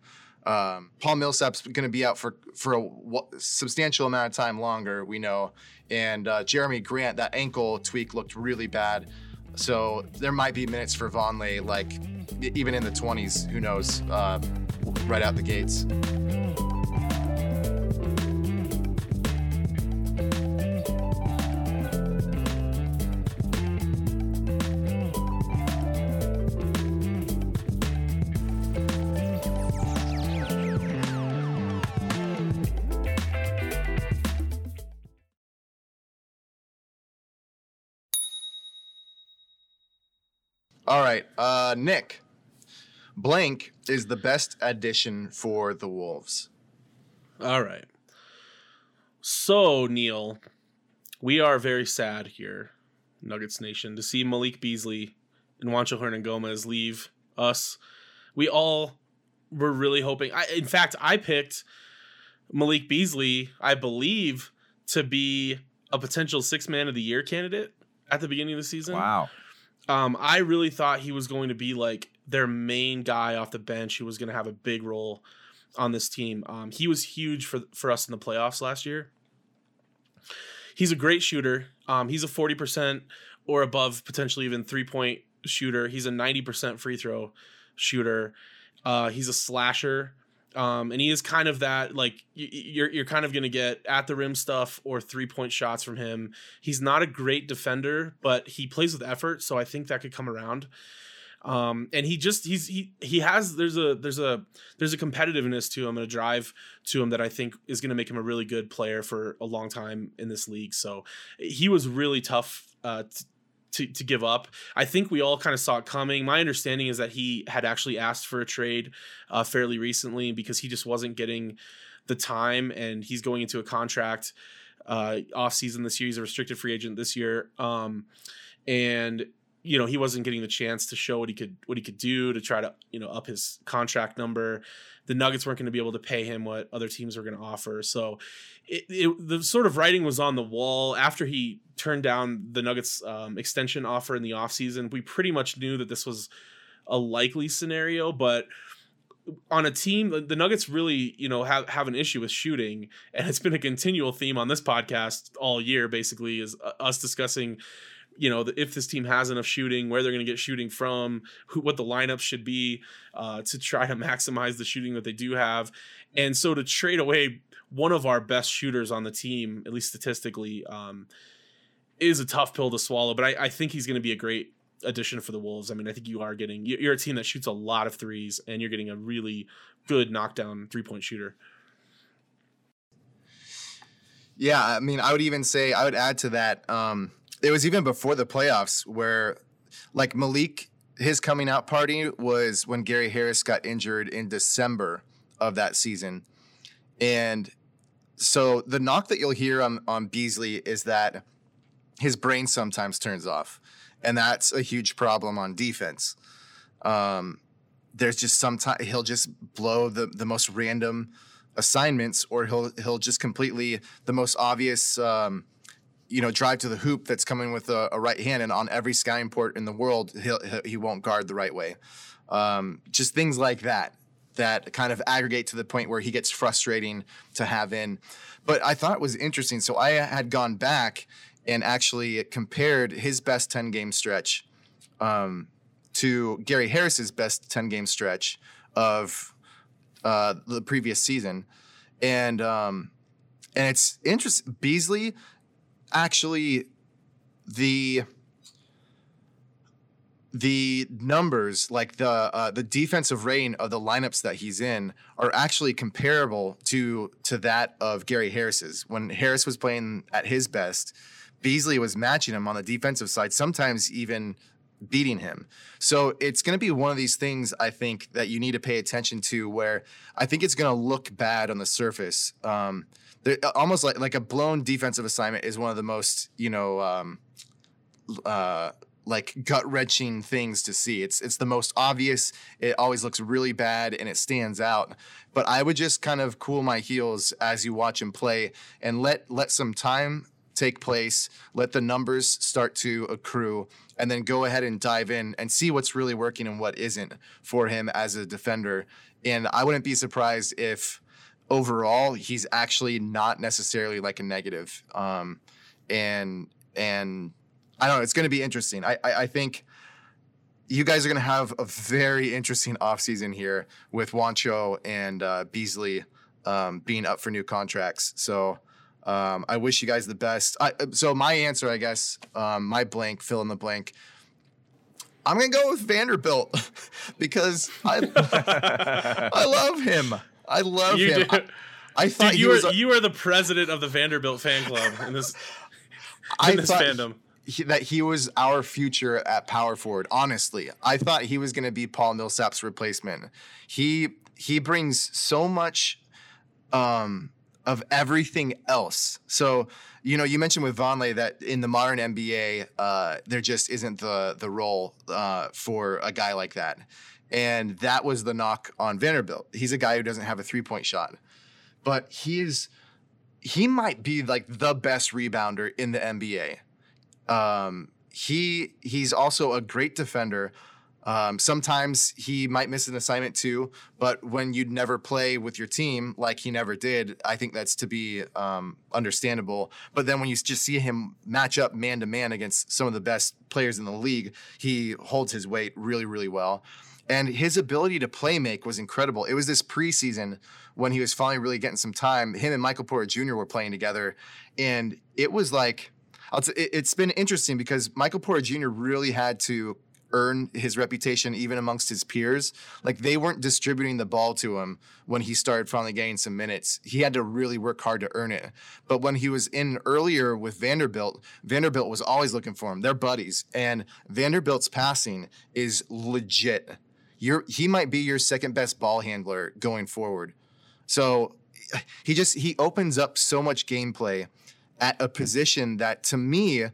Um, Paul Millsap's going to be out for for a w- substantial amount of time longer, we know. And uh, Jerami Grant, that ankle tweak looked really bad. So there might be minutes for Vonleh, like even in the 20s, who knows, uh, right out the gates. All right, uh, Nick. Blank is the best addition for the Wolves. All right. So, Neil, we are very sad here, Nuggets Nation, to see Malik Beasley and Juancho Hernangomez leave us. We all were really hoping. I, in fact, I picked Malik Beasley, I believe, to be a potential six man of the year candidate at the beginning of the season. wow. Um, I really thought he was going to be like their main guy off the bench who was going to have a big role on this team. Um, he was huge for for us in the playoffs last year. He's a great shooter. Um, he's a forty percent or above, potentially even three point shooter. He's a ninety percent free throw shooter. Uh, he's a slasher. Um, and he is kind of that like you're you're kind of gonna get at the rim stuff or three point shots from him. He's not a great defender, but he plays with effort, so I think that could come around. Um, and he just he's he he has there's a there's a there's a competitiveness to him and a drive to him that I think is going to make him a really good player for a long time in this league. So he was really tough uh, t- to to give up. I think we all kind of saw it coming. My understanding is that he had actually asked for a trade uh, fairly recently because he just wasn't getting the time, and he's going into a contract uh, off season this year. He's a restricted free agent this year, um, and you know he wasn't getting the chance to show what he could what he could do to try to you know up his contract number. The Nuggets weren't going to be able to pay him what other teams were going to offer. So it, it, the sort of writing was on the wall after he turned down the Nuggets um, extension offer in the offseason. We pretty much knew that this was a likely scenario, but on a team the nuggets really you know have, have an issue with shooting and it's been a continual theme on this podcast all year basically is uh, us discussing you know if this team has enough shooting where they're going to get shooting from who what the lineup should be uh, to try to maximize the shooting that they do have and so to trade away one of our best shooters on the team at least statistically um, is a tough pill to swallow but I, I think he's going to be a great addition for the Wolves. I mean, I think you are getting you're a team that shoots a lot of threes, and you're getting a really good knockdown three point shooter. Yeah, I mean, I would even say I would add to that. Um, it was even before the playoffs where, like Malik, his coming out party was when Gary Harris got injured in December of that season, and so the knock that you'll hear on on Beasley is that his brain sometimes turns off and that's a huge problem on defense. Um, there's just sometimes he'll just blow the the most random assignments, or he'll he'll just completely the most obvious. Um, you know, drive to the hoop that's coming with a, a, right hand, and on every scouting port in the world, he'll, he won't guard the right way. Um, just things like that that kind of aggregate to the point where he gets frustrating to have in. But I thought it was interesting. So I had gone back and actually compared his best 10 game stretch um, to Gary Harris's best 10 game stretch of uh, the previous season. And um, and it's interesting. Beasley actually the the numbers, like the uh, the defensive rating of the lineups that he's in, are actually comparable to to that of Gary Harris's. When Harris was playing at his best, Beasley was matching him on the defensive side, sometimes even beating him. So it's going to be one of these things I think that you need to pay attention to where I think it's going to look bad on the surface. Um, almost like like a blown defensive assignment is one of the most you know um, uh, like gut wrenching things to see. It's it's the most obvious. It always looks really bad and it stands out. But I would just kind of cool my heels as you watch him play and let let some time take place, let the numbers start to accrue, and then go ahead and dive in and see what's really working and what isn't for him as a defender. And I wouldn't be surprised if overall he's actually not necessarily like a negative. Um, and and I don't know, it's going to be interesting. I, I, I think you guys are going to have a very interesting offseason here with Juancho and uh, Beasley um, being up for new contracts. So um, I wish you guys the best. I, so my answer, I guess, um, my blank, fill in the blank. I'm gonna go with Vanderbilt because I I love him. I love you him. I, I, thought Dude, you were a, you are the president of the Vanderbilt fan club in this in I this fandom. He, that he was our future at power forward. Honestly, I thought he was going to be Paul Millsap's replacement. He he brings so much um, of everything else. So, you know, you mentioned with Vonleh that in the modern NBA, uh, there just isn't the the role uh, for a guy like that, and that was the knock on Vanderbilt. He's a guy who doesn't have a three point shot, but he is he might be like the best rebounder in the NBA. Um, he he's also a great defender. Um, sometimes he might miss an assignment too, but when you'd never play with your team like he never did, I think that's to be um, understandable. But then when you just see him match up man to man against some of the best players in the league, he holds his weight really, really well. And his ability to play make was incredible. It was this preseason when he was finally really getting some time. Him and Michael Porter Jr. were playing together, and it was like, it's been interesting because Michael Porter Jr. really had to earn his reputation even amongst his peers. Like they weren't distributing the ball to him when he started finally getting some minutes. He had to really work hard to earn it. But when he was in earlier with Vanderbilt, Vanderbilt was always looking for him. They're buddies. And Vanderbilt's passing is legit. You're, he might be your second best ball handler going forward. So he just he opens up so much gameplay at a position that to me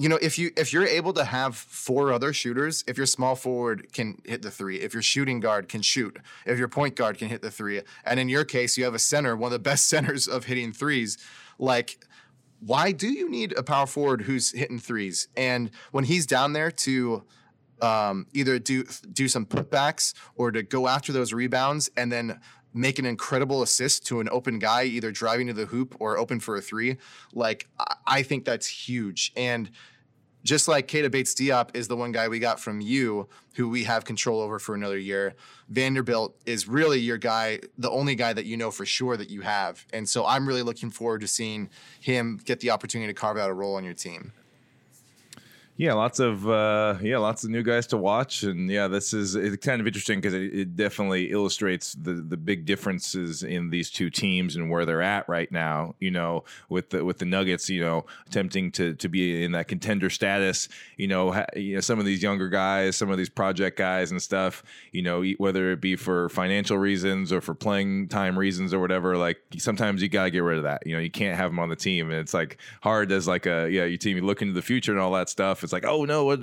you know, if you if you're able to have four other shooters, if your small forward can hit the three, if your shooting guard can shoot, if your point guard can hit the three, and in your case you have a center, one of the best centers of hitting threes, like why do you need a power forward who's hitting threes? And when he's down there to um, either do do some putbacks or to go after those rebounds and then make an incredible assist to an open guy, either driving to the hoop or open for a three, like I, think that's huge. And just like Keita Bates Diop is the one guy we got from you who we have control over for another year. Vanderbilt is really your guy, the only guy that you know for sure that you have. And so I'm really looking forward to seeing him get the opportunity to carve out a role on your team. Yeah, lots of uh, yeah, lots of new guys to watch, and yeah, this is it's kind of interesting because it, it, definitely illustrates the the big differences in these two teams and where they're at right now. You know, with the with the Nuggets, you know, attempting to to be in that contender status. You know, ha, you know, some of these younger guys, some of these project guys and stuff. You know, whether it be for financial reasons or for playing time reasons or whatever. Like sometimes you gotta get rid of that. You know, you can't have them on the team, and it's like hard as like a yeah, your team. You look into the future and all that stuff it's like, oh no, what,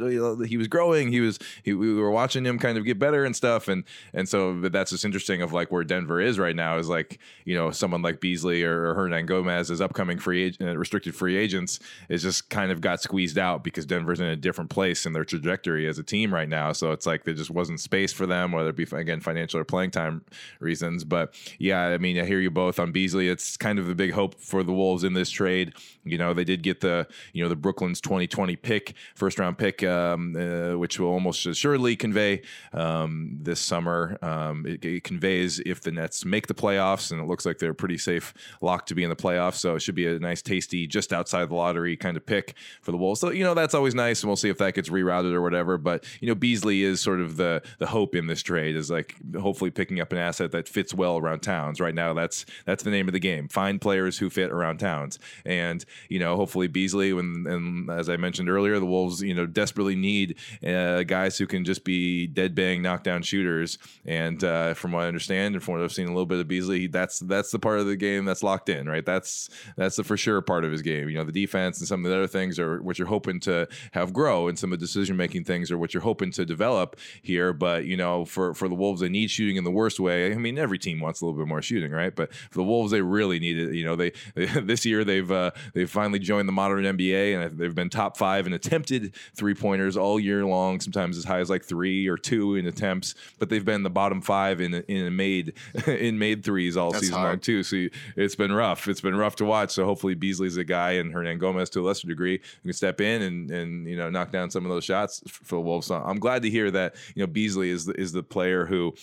he was growing. He was he, we were watching him kind of get better and stuff, and and so that's just interesting of like where Denver is right now is like you know someone like Beasley or, or Hernangomez as upcoming free agent, uh, restricted free agents is just kind of got squeezed out because Denver's in a different place in their trajectory as a team right now. So it's like there just wasn't space for them, whether it be again financial or playing time reasons. But yeah, I mean I hear you both on Beasley. It's kind of the big hope for the Wolves in this trade. You know they did get the you know the Brooklyn's 2020 pick first round pick, um, uh, which will almost assuredly convey um, this summer. Um, it, it, conveys if the Nets make the playoffs, and it looks like they're pretty safe locked to be in the playoffs. So it should be a nice, tasty, just outside the lottery kind of pick for the Wolves. So you know that's always nice, and we'll see if that gets rerouted or whatever. But you know Beasley is sort of the the hope in this trade is like hopefully picking up an asset that fits well around towns. Right now, that's that's the name of the game. Find players who fit around towns, and you know hopefully Beasley, when and as I mentioned earlier, the Wolves you know desperately need uh, guys who can just be dead bang knockdown shooters. And uh, from what I understand, and from what I've seen a little bit of Beasley, that's that's the part of the game that's locked in, right? That's that's the for sure part of his game. You know, the defense and some of the other things are what you're hoping to have grow, and some of the decision making things are what you're hoping to develop here. But you know, for for the Wolves, they need shooting in the worst way. I mean, every team wants a little bit more shooting, right? But for the Wolves, they really need it. You know, they, they this year they've uh, they've finally joined the modern NBA, and they've been top five in attempted three pointers all year long, sometimes as high as like three or two in attempts, but they've been the bottom five in in made in made threes all That's season hard. long too. So it's been rough. It's been rough to watch. So hopefully Beasley's a guy and Hernangomez to a lesser degree who can step in and and you know knock down some of those shots for the Wolves. So I'm glad to hear that you know Beasley is the, is the player who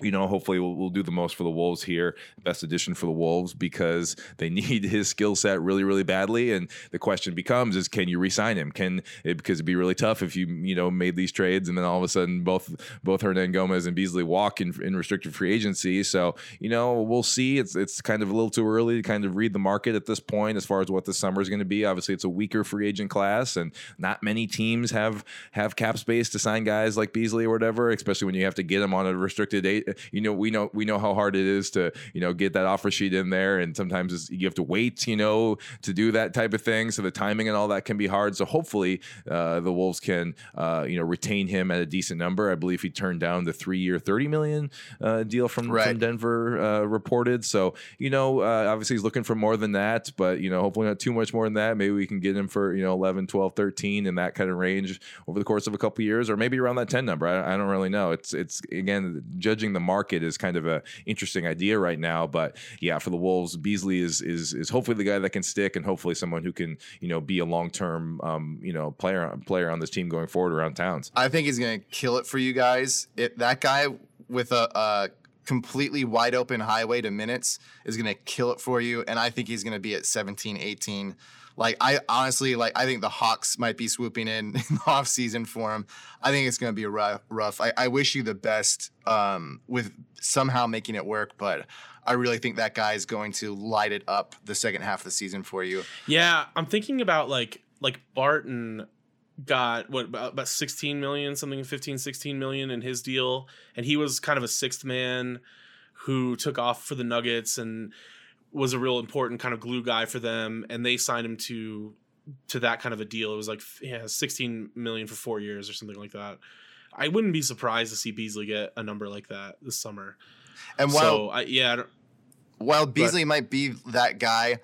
you know, hopefully we'll, we'll, do the most for the Wolves here. Best addition for the Wolves because they need his skill set really, really badly. And the question becomes: Is can you re-sign him? Can it, because it'd be really tough if you you know made these trades and then all of a sudden both both Hernangomez and Beasley walk in, in restricted free agency. So you know we'll see. It's it's kind of a little too early to kind of read the market at this point as far as what the summer is going to be. Obviously, it's a weaker free agent class, and not many teams have have cap space to sign guys like Beasley or whatever, especially when you have to get them on a restricted you know, we know we know how hard it is to you know get that offer sheet in there, and sometimes you have to wait, you know, to do that type of thing. So the timing and all that can be hard. So hopefully uh, the Wolves can uh, you know retain him at a decent number. I believe he turned down the three-year, thirty million uh, deal from, right. from Denver uh, reported. So you know, uh, obviously he's looking for more than that, but you know, hopefully not too much more than that. Maybe we can get him for you know 11, 12, 13 in that kind of range over the course of a couple years, or maybe around that ten number. I, I don't really know. It's it's again the market is kind of a interesting idea right now. But yeah, for the Wolves, Beasley is is is hopefully the guy that can stick, and hopefully someone who can you know be a long term um, you know player player on this team going forward around towns. I think he's going to kill it for you guys. It, that guy with a, a completely wide open highway to minutes is going to kill it for you, and I think he's going to be at 17, 18 like I honestly like I think the Hawks might be swooping in in the off season for him. I think it's going to be rough. rough. I, I, wish you the best um, with somehow making it work, but I really think that guy is going to light it up the second half of the season for you. Yeah, I'm thinking about like like Barton got what about, about 16 million something 15 16 million in his deal and he was kind of a sixth man who took off for the nuggets and was a real important kind of glue guy for them, and they signed him to to that kind of a deal. It was like yeah, 16 million for four years or something like that. I wouldn't be surprised to see Beasley get a number like that this summer. And while so I, yeah, I don't- while Beasley might be that guy,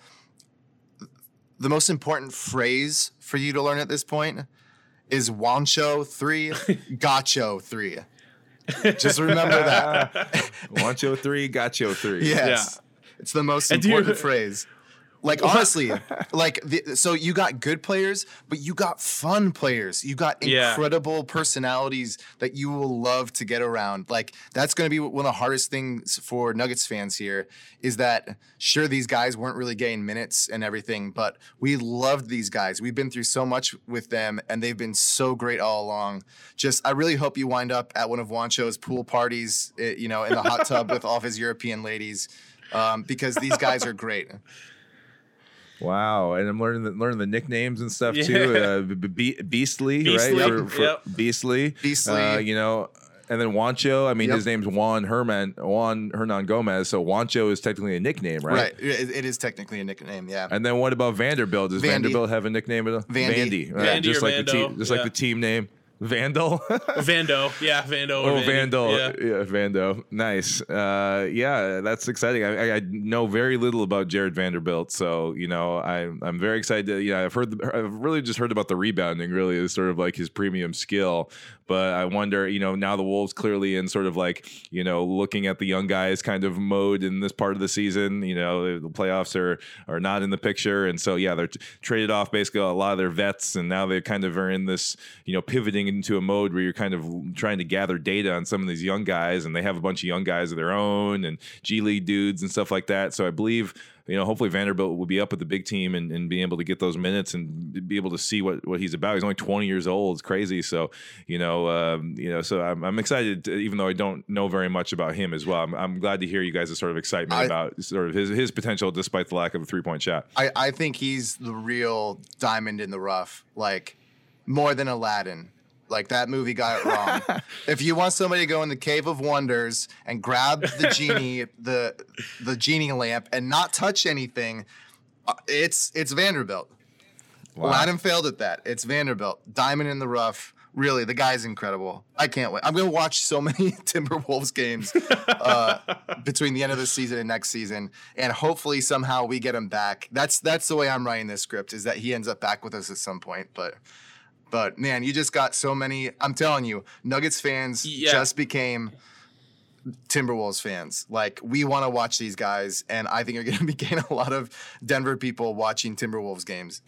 the most important phrase for you to learn at this point is Juancho three, Gacho three. Just remember that. Juancho three, Gacho three. Yes. It's the most do you- important phrase. Like honestly, like the, so you got good players, but you got fun players. You got Yeah. incredible personalities that you will love to get around. Like that's going to be one of the hardest things for Nuggets fans here is that sure these guys weren't really getting minutes and everything, but we loved these guys. We've been through so much with them and they've been so great all along. Just I really hope you wind up at one of Juancho's pool parties, eh, you know, in the hot tub with all of his European ladies. Um, because these guys are great. Wow, and I'm learning the, learning the nicknames and stuff too. Uh, Be- Be- Beastly, Beastly, right? For, for yep. Beastly, Beastly. Uh, you know, and then Juancho. I mean, Yep. his name's Juan Herman Juan Hernangomez. So Juancho is technically a nickname, right? Right. It, it is technically a nickname. Yeah. And then what about Vanderbilt? Does Vandy. Vanderbilt have a nickname? Vandy, Vandy. Vandy, Vandy just or like the team, just yeah. like the team name, Vandal. Vando, yeah, Vando. Oh, Vandal. yeah. Yeah. Vando. Nice. Uh, yeah, that's exciting. I, I, I know very little about Jared Vanderbilt, so you know, I'm I'm very excited. To, you know, I've heard, I've really just heard about the rebounding. Really, is sort of like his premium skill. But I wonder, you know, now the Wolves clearly in sort of like, you know, looking at the young guys kind of mode in this part of the season. You know, the playoffs are are not in the picture, and so yeah, they're t- traded off basically a lot of their vets, and now they kind of are in this, you know, pivoting into a mode where you're kind of trying to gather data on some of these young guys, and they have a bunch of young guys of their own and G League dudes and stuff like that. So I believe you know, hopefully Vanderbilt will be up with the big team and, and be able to get those minutes and be able to see what, what he's about. He's only 20 years old. It's crazy. So, you know, um, you know, so I'm, I'm excited, to, even though I don't know very much about him as well. I'm, I'm glad to hear you guys' sort of excitement I- about sort of his, his potential despite the lack of a three point shot. I, I think he's the real diamond in the rough, like more than Aladdin. Like that movie got it wrong. if you want somebody to go in the cave of wonders and grab the genie, the the genie lamp, and not touch anything, uh, it's it's Vanderbilt. Aladdin failed at that. It's Vanderbilt, diamond in the rough. Really, the guy's incredible. I can't wait. I'm gonna watch so many Timberwolves games uh, between the end of the season and next season, and hopefully somehow we get him back. That's that's the way I'm writing this script is that he ends up back with us at some point. But but man, you just got so many. I'm telling you, Nuggets fans Yeah. just became Timberwolves fans. Like we want to watch these guys, and I think you're going to be getting a lot of Denver people watching Timberwolves games.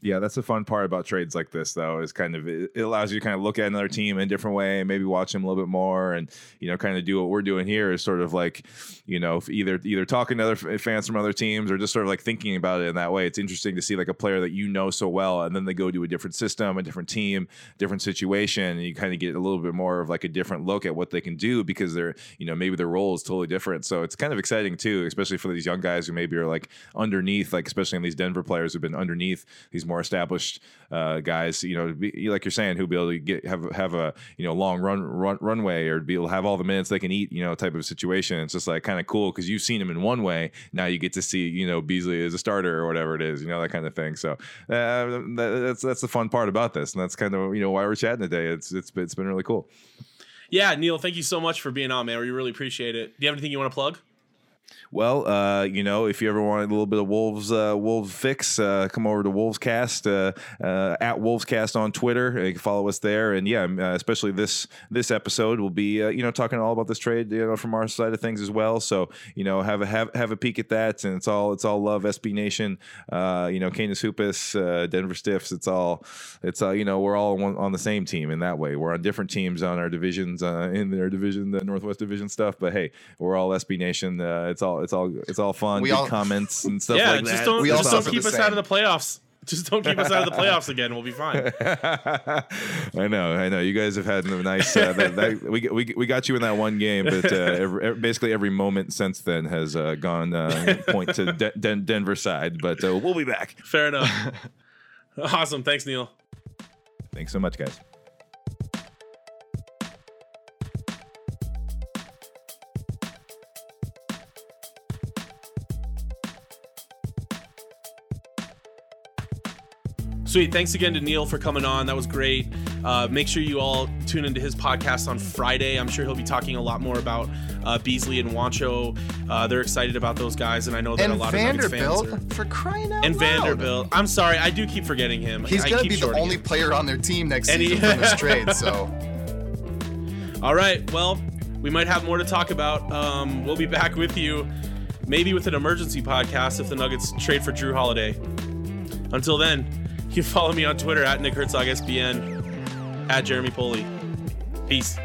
Yeah, that's the fun part about trades like this, though, is kind of it allows you to kind of look at another team in a different way, and maybe watch them a little bit more, and you know, kind of do what we're doing here is sort of like, you know, either either talking to other fans from other teams or just sort of like thinking about it in that way. It's interesting to see like a player that you know so well, and then they go to a different system, a different team, different situation, and you kind of get a little bit more of like a different look at what they can do because they're, you know, maybe their role is totally different. So it's kind of exciting too, especially for these young guys who maybe are like underneath, like especially in these Denver players who've been underneath these more established uh, guys, you know, be, like you're saying, who'll be able to get have have a you know long run, run runway or be able to have all the minutes they can eat, you know, type of situation. It's just like kind of cool because you've seen him in one way. Now you get to see you know Beasley as a starter or whatever it is, you know, that kind of thing. So uh, that, that's that's the fun part about this, and that's kind of you know why we're chatting today. It's it's it's been really cool. Yeah, Neil, thank you so much for being on, man. We really appreciate it. Do you have anything you want to plug? Well, uh, you know, if you ever want a little bit of Wolves uh, Wolves fix, uh, come over to Wolvescast uh, uh, at Wolvescast on Twitter. You can follow us there, and yeah, uh, especially this this episode will be uh, you know talking all about this trade you know from our side of things as well. So you know have a have have a peek at that, and it's all it's all love SB Nation. Uh, you know, Canis Hoopus, uh, Denver Stiffs. It's all it's uh, you know we're all on, on the same team in that way. We're on different teams on our divisions uh, in their division, the Northwest Division stuff. But hey, we're all SB Nation. It's all it's all it's all fun. We all- comments and stuff yeah, like just that. don't, We just don't keep the us out of the playoffs. Just don't keep us out of the playoffs again. We'll be fine. I know, I know. You guys have had a nice. Uh, that, that, we we we got you in that one game, but uh, every, every- basically every moment since then has uh, gone uh, point to De- Den- Denver side. But uh, we'll be back. Fair enough. awesome. Thanks, Neil. Thanks so much, guys. Sweet. Thanks again to Neil for coming on. That was great. Uh, make sure you all tune into his podcast on Friday. I'm sure he'll be talking a lot more about uh, Beasley and Juancho. Uh, they're excited about those guys, and I know that And a lot of Nuggets Vanderbilt fans are. for crying out And loud. Vanderbilt. I'm sorry, I do keep forgetting him. He's gonna be the only him. player on their team next And he- season from this trade. So All right. Well, we might have more to talk about. Um, we'll be back with you, maybe with an emergency podcast if the Nuggets trade for Jrue Holiday. Until then, you follow me on Twitter at Nick Herzog SBN, at Jeremy Poley. Peace.